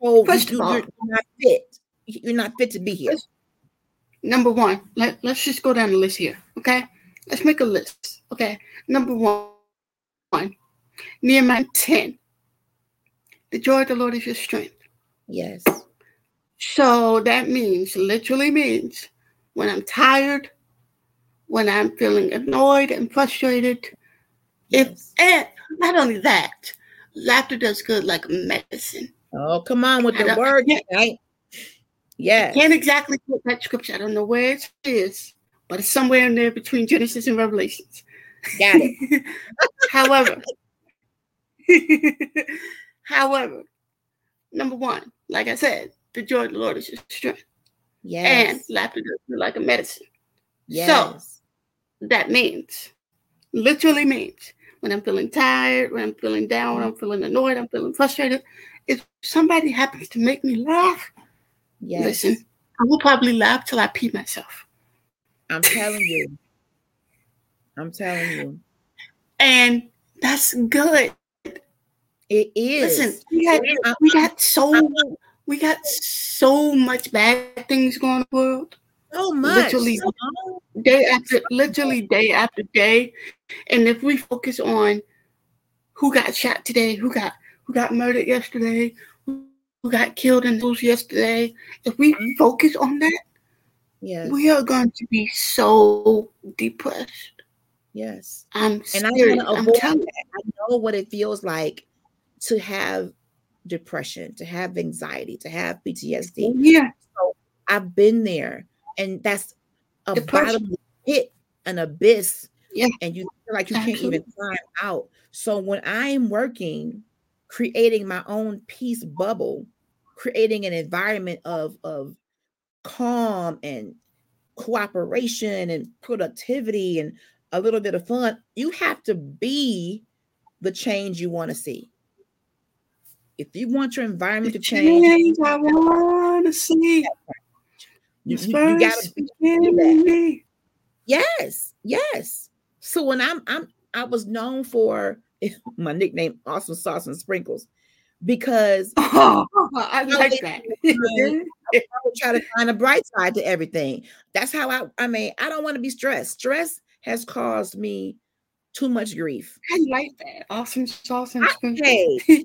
told first you, of all, you're not fit. You're not fit to be here. Number one, let, let's just go down the list here. Okay. Let's make a list. Okay. Number one, one Nehemiah 10. The joy of the Lord is your strength. Yes. So that means, literally means, when I'm tired, when I'm feeling annoyed and frustrated, yes. if and not only that, laughter does good like medicine. Oh, come on with the word, right? Yeah. I can't exactly put that scripture. I don't know where it is, but it's somewhere in there between Genesis and Revelations. Got it. [LAUGHS] However, [LAUGHS] however, number one, like I said, the joy of the Lord is your strength. Yes. And laughter does like a medicine. Yes. So that means, literally means, when I'm feeling tired, when I'm feeling down, when I'm feeling annoyed, I'm feeling frustrated, if somebody happens to make me laugh, yes. listen, I will probably laugh till I pee myself. I'm telling you. I'm telling you. And that's good. It is. Listen, we got, we got so we got so much bad things going on in the world. So much. Literally day after literally day after day. And if we focus on who got shot today, who got who got murdered yesterday, who got killed in those yesterday, if we mm-hmm. focus on that, yes. we are going to be so depressed. Yes. I'm and serious. I, I'm telling I know what it feels like to have depression, to have anxiety, to have PTSD. Oh, yeah. So I've been there, and that's a depression. bottom pit, an abyss. Yeah. And you feel like you Absolutely. can't even climb out. So when I'm working, creating my own peace bubble, creating an environment of, of calm and cooperation and productivity and a little bit of fun, you have to be the change you want to see if you want your environment to change, change I want to see. You, you, you gotta be Yes, yes. So when I'm I'm I was known for [LAUGHS] my nickname Awesome Sauce and Sprinkles because [LAUGHS] oh, I like that. [LAUGHS] I would try to find a bright side to everything. That's how I I mean I don't want to be stressed. Stress has caused me too much grief. I like that. Awesome sauce and sprinkles. Hey,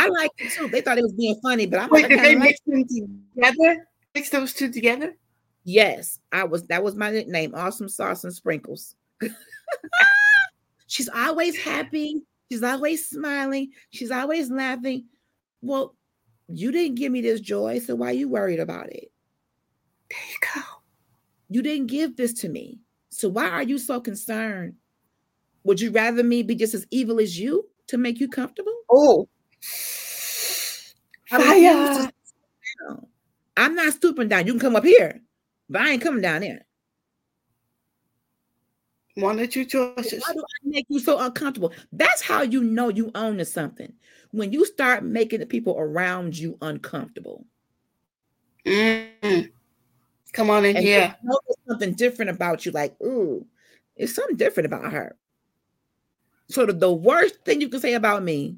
I like it too. They thought it was being funny, but I'm Wait, did they mix them together? Mix those two together? Yes, I was. That was my nickname. Awesome sauce and sprinkles. [LAUGHS] She's always happy. She's always smiling. She's always laughing. Well, you didn't give me this joy, so why are you worried about it? There you go. You didn't give this to me. So why are you so concerned? Would you rather me be just as evil as you to make you comfortable? Oh, Fire. I'm not stooping down. You can come up here, but I ain't coming down there. One or two choices. Why do I make you so uncomfortable? That's how you know you own to something. When you start making the people around you uncomfortable. Mm. Come on in and here. Notice something different about you, like, ooh, it's something different about her. So of the worst thing you can say about me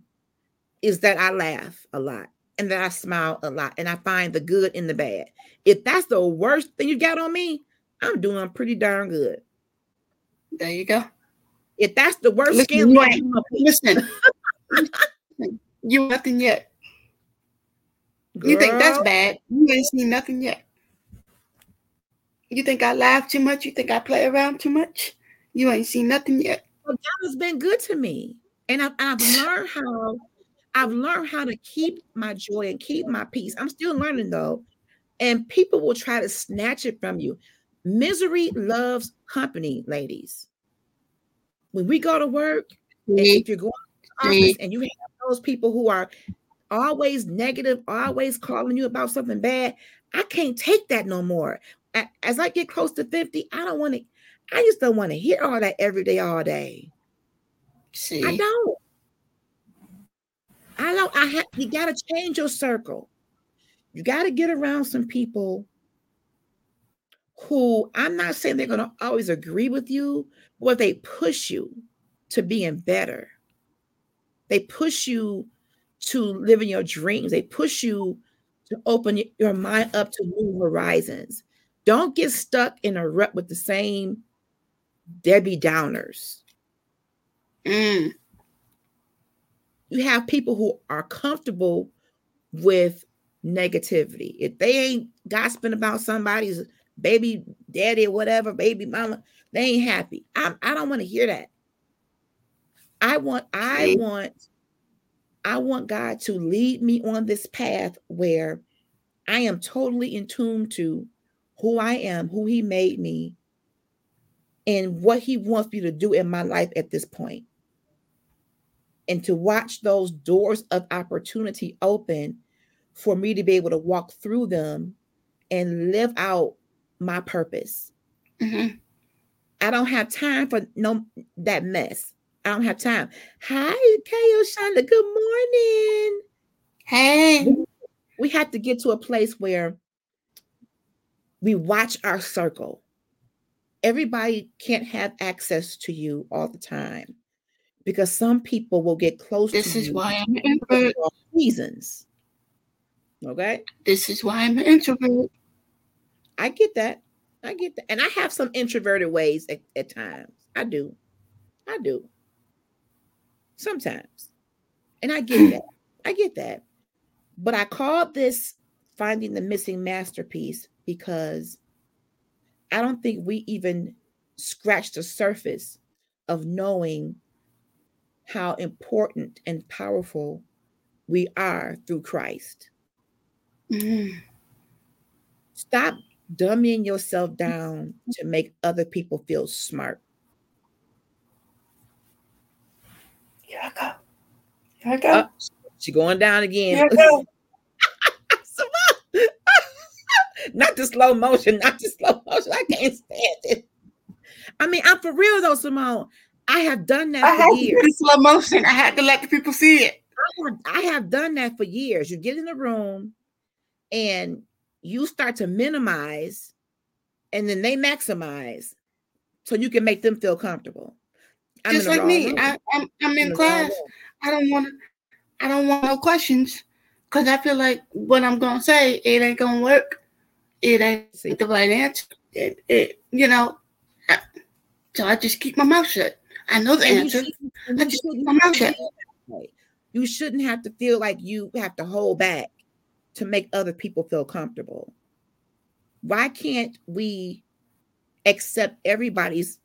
is that I laugh a lot and that I smile a lot and I find the good in the bad. If that's the worst thing you got on me, I'm doing pretty darn good. There you go. If that's the worst listen, skin, you listen, [LAUGHS] you nothing yet. Girl. You think that's bad? You ain't seen nothing yet. You think I laugh too much? You think I play around too much? You ain't seen nothing yet. Well, God has been good to me, and I've, I've learned how I've learned how to keep my joy and keep my peace. I'm still learning though. And people will try to snatch it from you. Misery loves company, ladies. When we go to work, and if you're going to office and you have those people who are always negative, always calling you about something bad, I can't take that no more. As I get close to 50, I don't want to, I just don't want to hear all that every day, all day. See, I don't. I don't, I have you gotta change your circle. You gotta get around some people who I'm not saying they're gonna always agree with you, but they push you to being better. They push you to living your dreams. They push you to open your mind up to new horizons. Don't get stuck in a rut with the same Debbie Downers. Mm. You have people who are comfortable with negativity. If they ain't gossiping about somebody's baby daddy or whatever, baby mama, they ain't happy. I, I don't want to hear that. I want, I want, I want God to lead me on this path where I am totally in tune to who I am, who He made me, and what He wants me to do in my life at this point. And to watch those doors of opportunity open for me to be able to walk through them and live out my purpose. Mm-hmm. I don't have time for no that mess. I don't have time. Hi, Kayo Shonda. Good morning. Hey. We have to get to a place where we watch our circle. Everybody can't have access to you all the time because some people will get close this is why I'm an introvert. reasons. Okay. This is why I'm an introvert. I get that. I get that. And I have some introverted ways at, at times. I do. I do sometimes. And I get that. I get that. But I called this finding the missing masterpiece because I don't think we even scratched the surface of knowing how important and powerful we are through Christ. Mm. Stop dumbing yourself down to make other people feel smart. Here I go. Here I go. Uh, she going down again. Here I go. [LAUGHS] [LAUGHS] not the slow motion, not the slow motion. I can't stand it. I mean, I'm for real though, Simone. I have done that I for had years. to do slow motion. I had to let the people see it. I have, I have done that for years. You get in the room and you start to minimize and then they maximize so you can make them feel comfortable. I'm Just like me. room. I, I'm, I'm in wrong class. I don't want. I don't want no questions because I feel like what I'm gonna say it ain't gonna work. It ain't See, the right answer. It, it you know. I- so I just keep my mouth shut. I know the and you answer. shouldn't- I you just shouldn't keep have to feel that way. You shouldn't have to feel like you have to hold back to make other people feel comfortable. Why can't we accept everybody's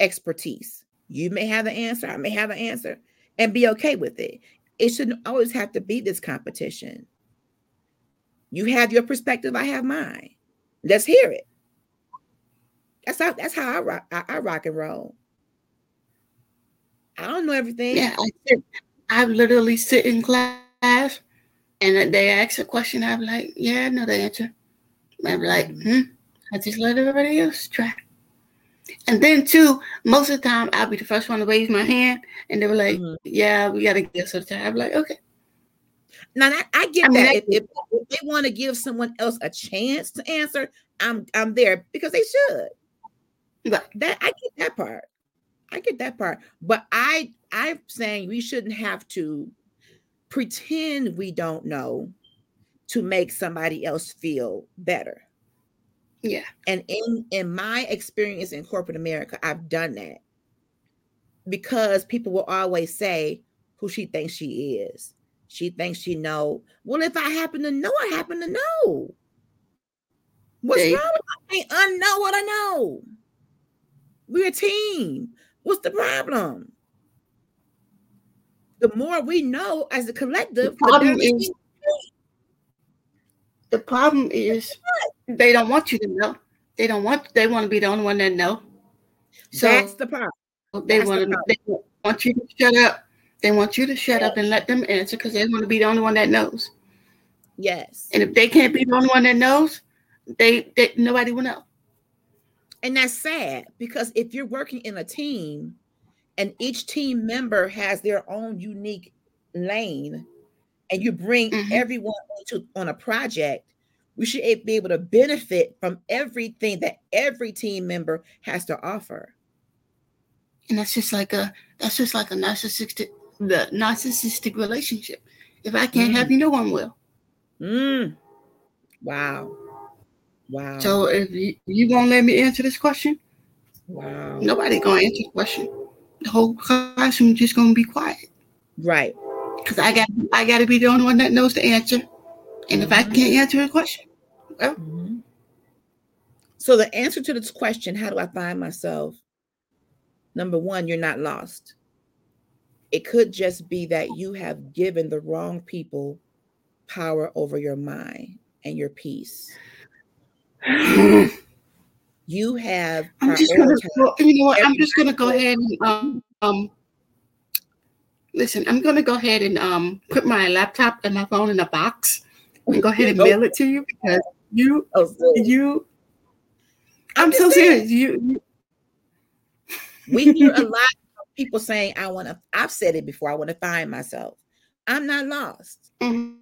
expertise? You may have an answer, I may have an answer, and be okay with it. It shouldn't always have to be this competition. You have your perspective, I have mine. Let's hear it. That's how that's how I rock, I, I rock and roll. I don't know everything. Yeah, I sit. I literally sit in class, and they ask a question. I'm like, yeah, I know the answer. I'm like, hmm. I just let everybody else try. And then too, most of the time I'll be the first one to raise my hand, and they were like, Mhm. "Yeah, we gotta give some time." I'm like, "Okay." Now I, I get I mean, that. I If, if, if they want to give someone else a chance to answer, I'm I'm there because they should. Right. That I get that part. I get that part. But I I'm saying we shouldn't have to pretend we don't know to make somebody else feel better. Yeah. And in in my experience in corporate America, I've done that because people will always say who she thinks she is. She thinks she know. Well, if I happen to know, I happen to know. What's They- wrong? with I unknow what I know. We're a team. What's the problem? The more we know as a collective, the problem is- The problem is they don't want you to know. They don't want. They want to be the only one that know. So that's the problem. they that's the want to. problem. They want you to shut up. They want you to shut up and let them answer because they want to be the only one that knows. Yes. And if they can't be the only one that knows, they, they nobody will know. And that's sad because if you're working in a team and each team member has their own unique lane and you bring Mhm. everyone into on a project, we should be able to benefit from everything that every team member has to offer. And that's just like a that's just like a narcissistic the narcissistic relationship. If I can't Mm. have you, no one will. Mm. Wow. Wow. So if you, you won't let me answer this question, wow. nobody gonna answer the question. The whole classroom just gonna be quiet. Right. Because I got I gotta be the only one that knows the answer. And if I Mhm. can't answer the question, well, Mhm. So the answer to this question, how do I find myself? Number one, you're not lost. It could just be that you have given the wrong people power over your mind and your peace. I'm You have just gonna go, you know what, I'm just gonna go ahead and um, um listen, I'm gonna go ahead and um put my laptop and my phone in a box and go ahead and mail it to you because you Oh, you I'm so serious. You, you we hear a lot of people saying, I want to, I've said it before, I want to find myself. I'm not lost. Mhm.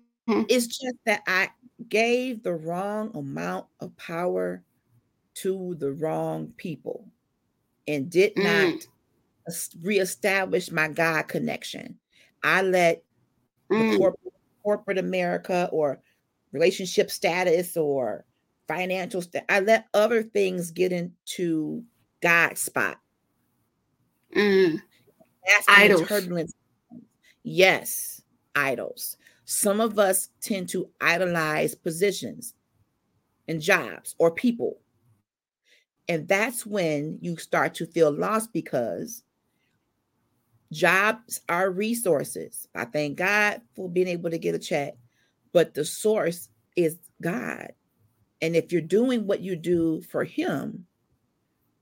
It's just that I gave the wrong amount of power to the wrong people and did Mm. not reestablish my God connection. I let Mm. corporate, corporate America or relationship status or financial sta- I let other things get into God's spot. Mm. That's Idols. turbulence. Yes, idols. Some of us tend to idolize positions and jobs or people. And that's when you start to feel lost because jobs are resources. I thank God for being able to get a check, but the source is God. And if you're doing what you do for Him,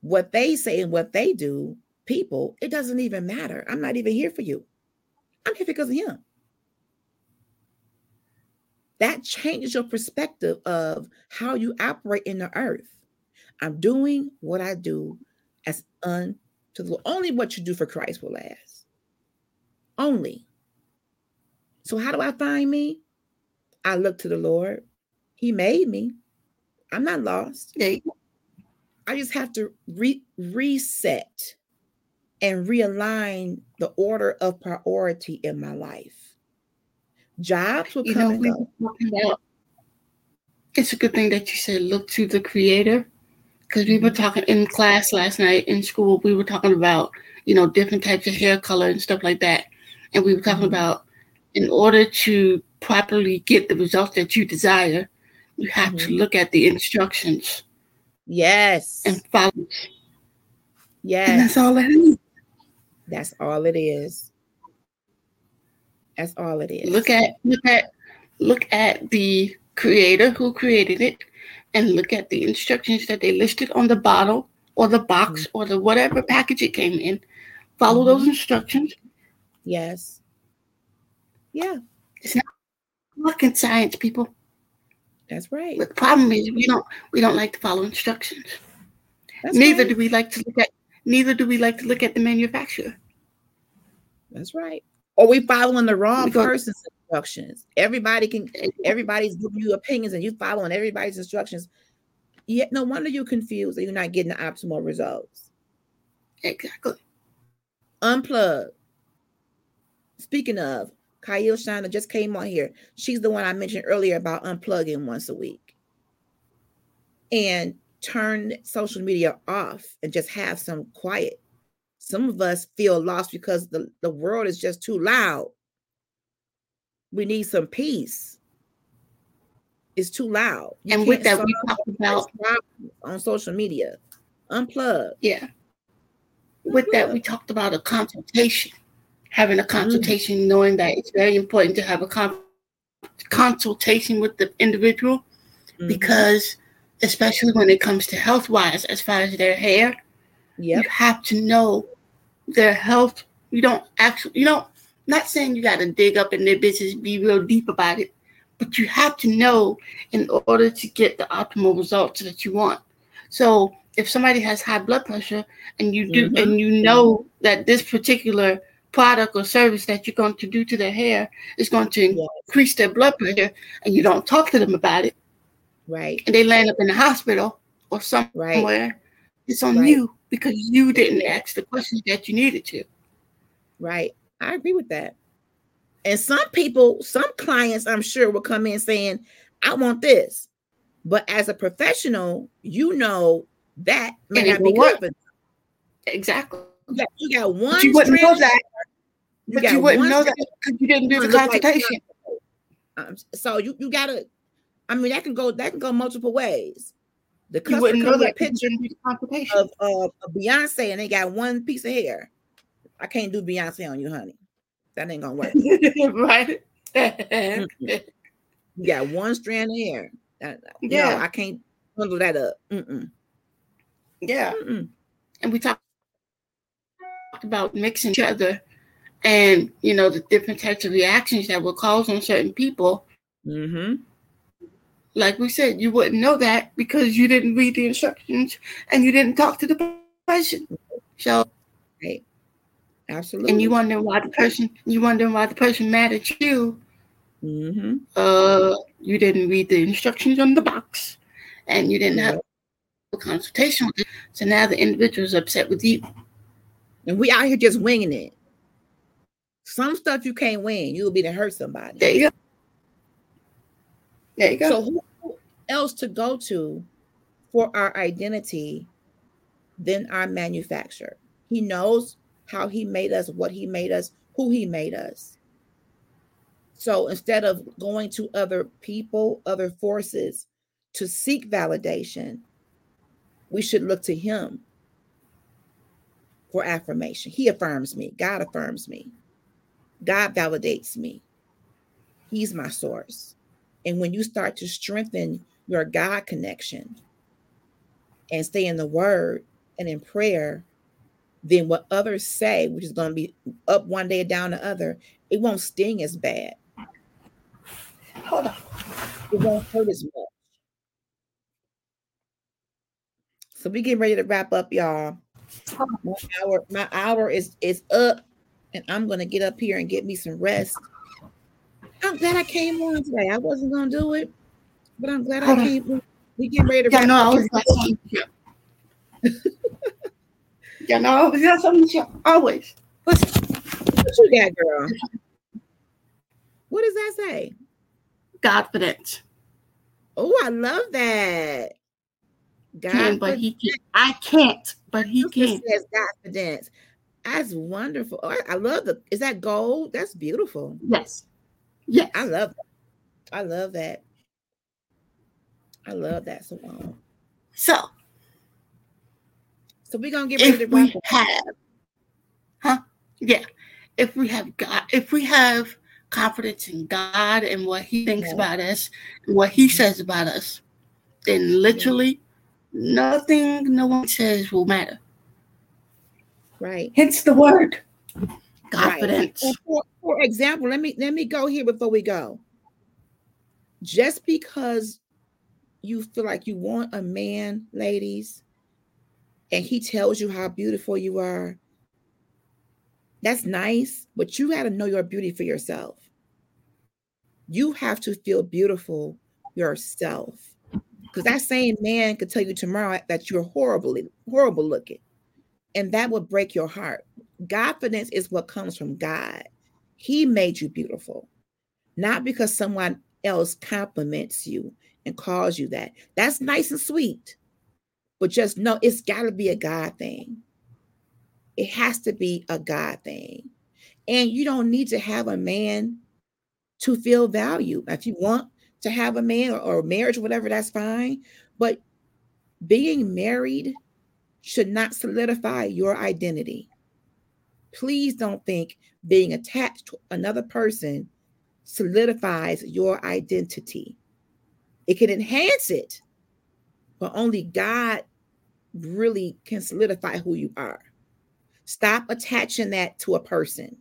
what they say and what they do, people, it doesn't even matter. I'm not even here for you. I'm here because of Him. That changes your perspective of how you operate in the earth. I'm doing what I do as unto the Lord. Only what you do for Christ will last. Only. So, how do I find me? I look to the Lord. He made me. I'm not lost. There you go. I just have to re- reset and realign the order of priority in my life. Jobs will You come know, and we go. about. It's a good thing that you said look to the Creator, because we were Mhm. talking in class last night in school. We were talking about you know different types of hair color and stuff like that, and we were talking Mhm. about in order to properly get the results that you desire, you have to Mhm. look at the instructions Yes. and follow. And Yes. that's all that is. That's all it is. That's all it is. Look at look at look at the creator who created it and look at the instructions that they listed on the bottle or the box mm-hmm. or the whatever package it came in. Follow those mm-hmm. instructions. Yes. Yeah, It's not at science, people. that's right. But the problem is we don't we don't like to follow instructions. That's neither right. do we like to look at neither do we like to look at the manufacturer. That's right. Or we following the wrong person's instructions. Everybody can everybody's giving you opinions and you following everybody's instructions. Yet no wonder you're confused and you're not getting the optimal results. Exactly. Unplug. Speaking of, Kyle Shiner just came on here. She's the one I mentioned earlier about unplugging once a week. And turn social media off and just have some quiet. Some of us feel lost because the, the world is just too loud. We need some peace. It's too loud. You and with that we talked about on social media. Unplug. Yeah. With that, we talked about a consultation, having a consultation, knowing that it's very important to have a con- consultation with the individual Mhm. because, especially when it comes to health wise, as far as their hair, Yep. you have to know their health. You don't actually, you don't, not saying you got to dig up in their business, be real deep about it, but you have to know in order to get the optimal results that you want. So if somebody has high blood pressure and you do mm-hmm. and you know that this particular product or service that you're going to do to their hair is going to yes. increase their blood pressure and you don't talk to them about it right and they land up in the hospital or somewhere right. it's on right. you because you didn't ask the questions that you needed to. Right. I agree with that. And some people some clients i'm sure will come in saying i want this. But as a professional you know that may not be good for them. exactly. You got, you got one but you wouldn't know that. You but you wouldn't know that because you didn't do the consultation. like, um, so you, you gotta I mean, that can go that can go multiple ways. The customer comes with a picture of, of Beyonce and they got one piece of hair. I can't do Beyonce on you, honey. That ain't gonna work. [LAUGHS] right. [LAUGHS] you got one strand of hair. yeah, no, I can't bundle that up. Mm-mm. Yeah. Mm-mm. And we talked about mixing each other and you know the different types of reactions that will cause on certain people. Mm-hmm like we said, you wouldn't know that because you didn't read the instructions and you didn't talk to the person. So, right. absolutely. And you wonder why the person, you wonder why the person mad at you. Mm-hmm. Uh, you didn't read the instructions on the box, and you didn't have a consultation with it. So now the individual is upset with you. And we out here just winging it. Some stuff you can't win. You'll be to hurt somebody. There you go. There you go. So who else to go to for our identity than our manufacturer? He knows how he made us, what he made us, who he made us. So instead of going to other people, other forces to seek validation, we should look to him for affirmation. He affirms me, God affirms me, God validates me. He's my source. And when you start to strengthen your God connection and stay in the word and in prayer, then what others say, which is going to be up one day, down the other, it won't sting as bad. Hold on. It won't hurt as much. So we getting ready to wrap up, y'all. My hour, my hour is is up, and I'm gonna get up here and get me some rest. I'm glad I came on today. I wasn't gonna do it, but I'm glad I came. We get ready to. Yeah, [LAUGHS] no, I was got something to Yeah, no, I always got something to Always. What's, What you got, girl? What does that say? Confidence. Oh, I love that. God, can, but he can't. I can't, but he can. Says confidence. That's wonderful. Oh, I, I love the. Is that gold? That's beautiful. Yes. Yes. I love that. I love that. I love that so So so we're gonna get ready to we have huh? Yeah. If we have God, if we have confidence in God and what He thinks yeah. about us and what He mm-hmm. says about us, then literally yeah. nothing no one says will matter. Right. Hence the word confidence. Right. For, for example, let me let me go here before we go. Just because you feel like you want a man, ladies, and he tells you how beautiful you are, that's nice, but you got to know your beauty for yourself. You have to feel beautiful yourself. Because that same man could tell you tomorrow that you're horribly, horrible looking. And that would break your heart. Confidence is what comes from God. He made you beautiful, not because someone else compliments you and calls you that. That's nice and sweet, but just know it's got to be a God thing. It has to be a God thing. And you don't need to have a man to feel value. If you want to have a man or, or marriage, or whatever, that's fine. But being married should not solidify your identity. Please don't think being attached to another person solidifies your identity. It can enhance it, but only God really can solidify who you are. Stop attaching that to a person.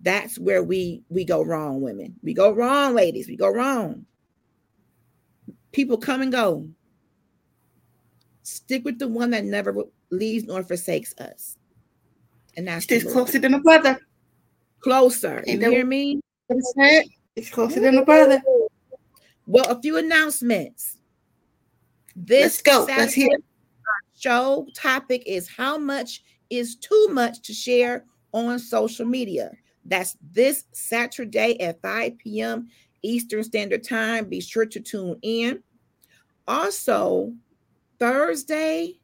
That's where we we go wrong, women. We go wrong, ladies. We go wrong. People come and go. Stick with the one that never leaves nor forsakes us. And that's It's closer than a brother. closer. You Ain't that hear me? It's closer than a brother. Well, a few announcements. This Let's go. Let's hear show topic is how much is too much to share on social media. That's this Saturday at 5 p.m. Eastern Standard Time. Be sure to tune in. Also, Thursday,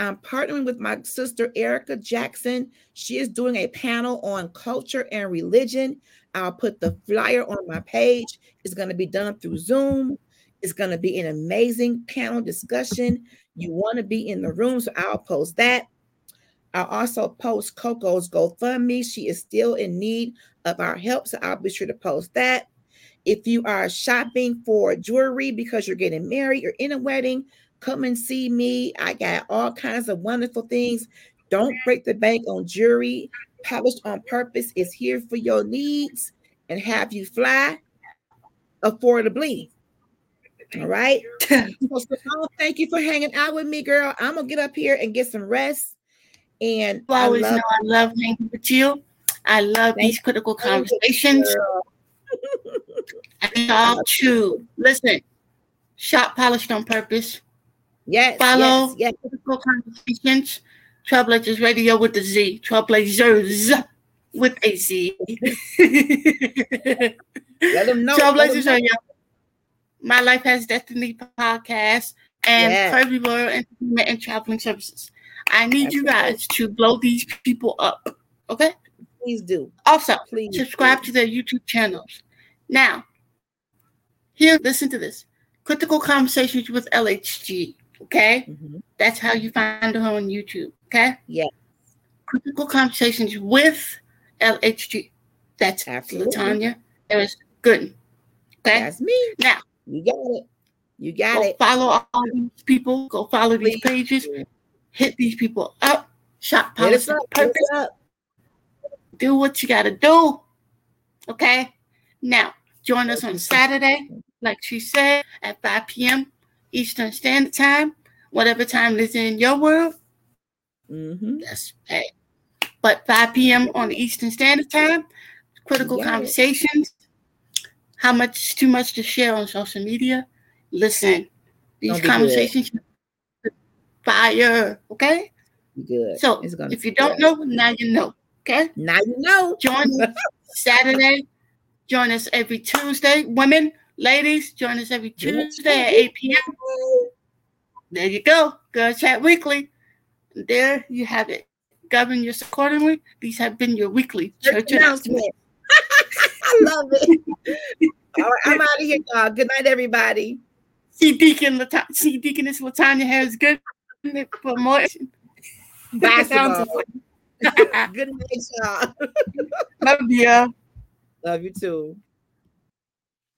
I'm partnering with my sister Erica Jackson. She is doing a panel on culture and religion. I'll put the flyer on my page. It's going to be done through Zoom. It's going to be an amazing panel discussion. You want to be in the room, so I'll post that. I'll also post Coco's GoFundMe. She is still in need of our help, so I'll be sure to post that. If you are shopping for jewelry because you're getting married, you're in a wedding, come and see me. I got all kinds of wonderful things. Don't break the bank on jewelry. Polished on purpose is here for your needs and have you fly affordably. All right. [LAUGHS] So, thank you for hanging out with me, girl. I'm gonna get up here and get some rest. And You I always love know I love hanging with you. I love Thank these critical you, conversations. [LAUGHS] I need y'all to listen. Shop polished on purpose. Yes, Follow. yes, yes. Critical conversations. Trailblazers Radio with the Z. Trailblazers with a Z. [LAUGHS] Let them know. Trailblazers know. Radio. My Life Has Destiny podcast and Yes. Kirby World Entertainment and Traveling Services. I need That's you right. guys to blow these people up. Okay? Please do. Also, Please subscribe do. to their YouTube channels. Now, here, listen to this. Critical Conversations with LHG. Okay? Mhm. That's how you find her on YouTube. Okay? Yeah. Critical Conversations with LHG. That's Absolutely. Latanya. was good. Okay? That's me. Now, You got it. You got go it. follow all these people. Go follow these pages. Hit these people up. Shop policy up. do what you got to do. Okay. Now, join us on Saturday, like she said, at 5 p.m. Eastern Standard Time. Whatever time is in your world, Mhm. that's hey. But 5 p.m. on Eastern Standard Time, critical Yes. conversations. How much is too much to share on social media? Listen, these good. conversations fire. Okay. Good. So if you don't good. know, now you know. Okay. now you know. Join us [LAUGHS] Saturday. Join us every Tuesday. Women, ladies, join us every Tuesday at 8 p.m. There you go. Girl Chat Weekly. There you have it. Govern yourself accordingly. These have been your weekly church announcements. announcement. [LAUGHS] I love it. All right, I'm out of here, y'all. Good night, everybody. See Deacon Lata- see Deaconess Latanya Harris good for more Basketball. [LAUGHS] Good night, y'all. Love you. Love you too.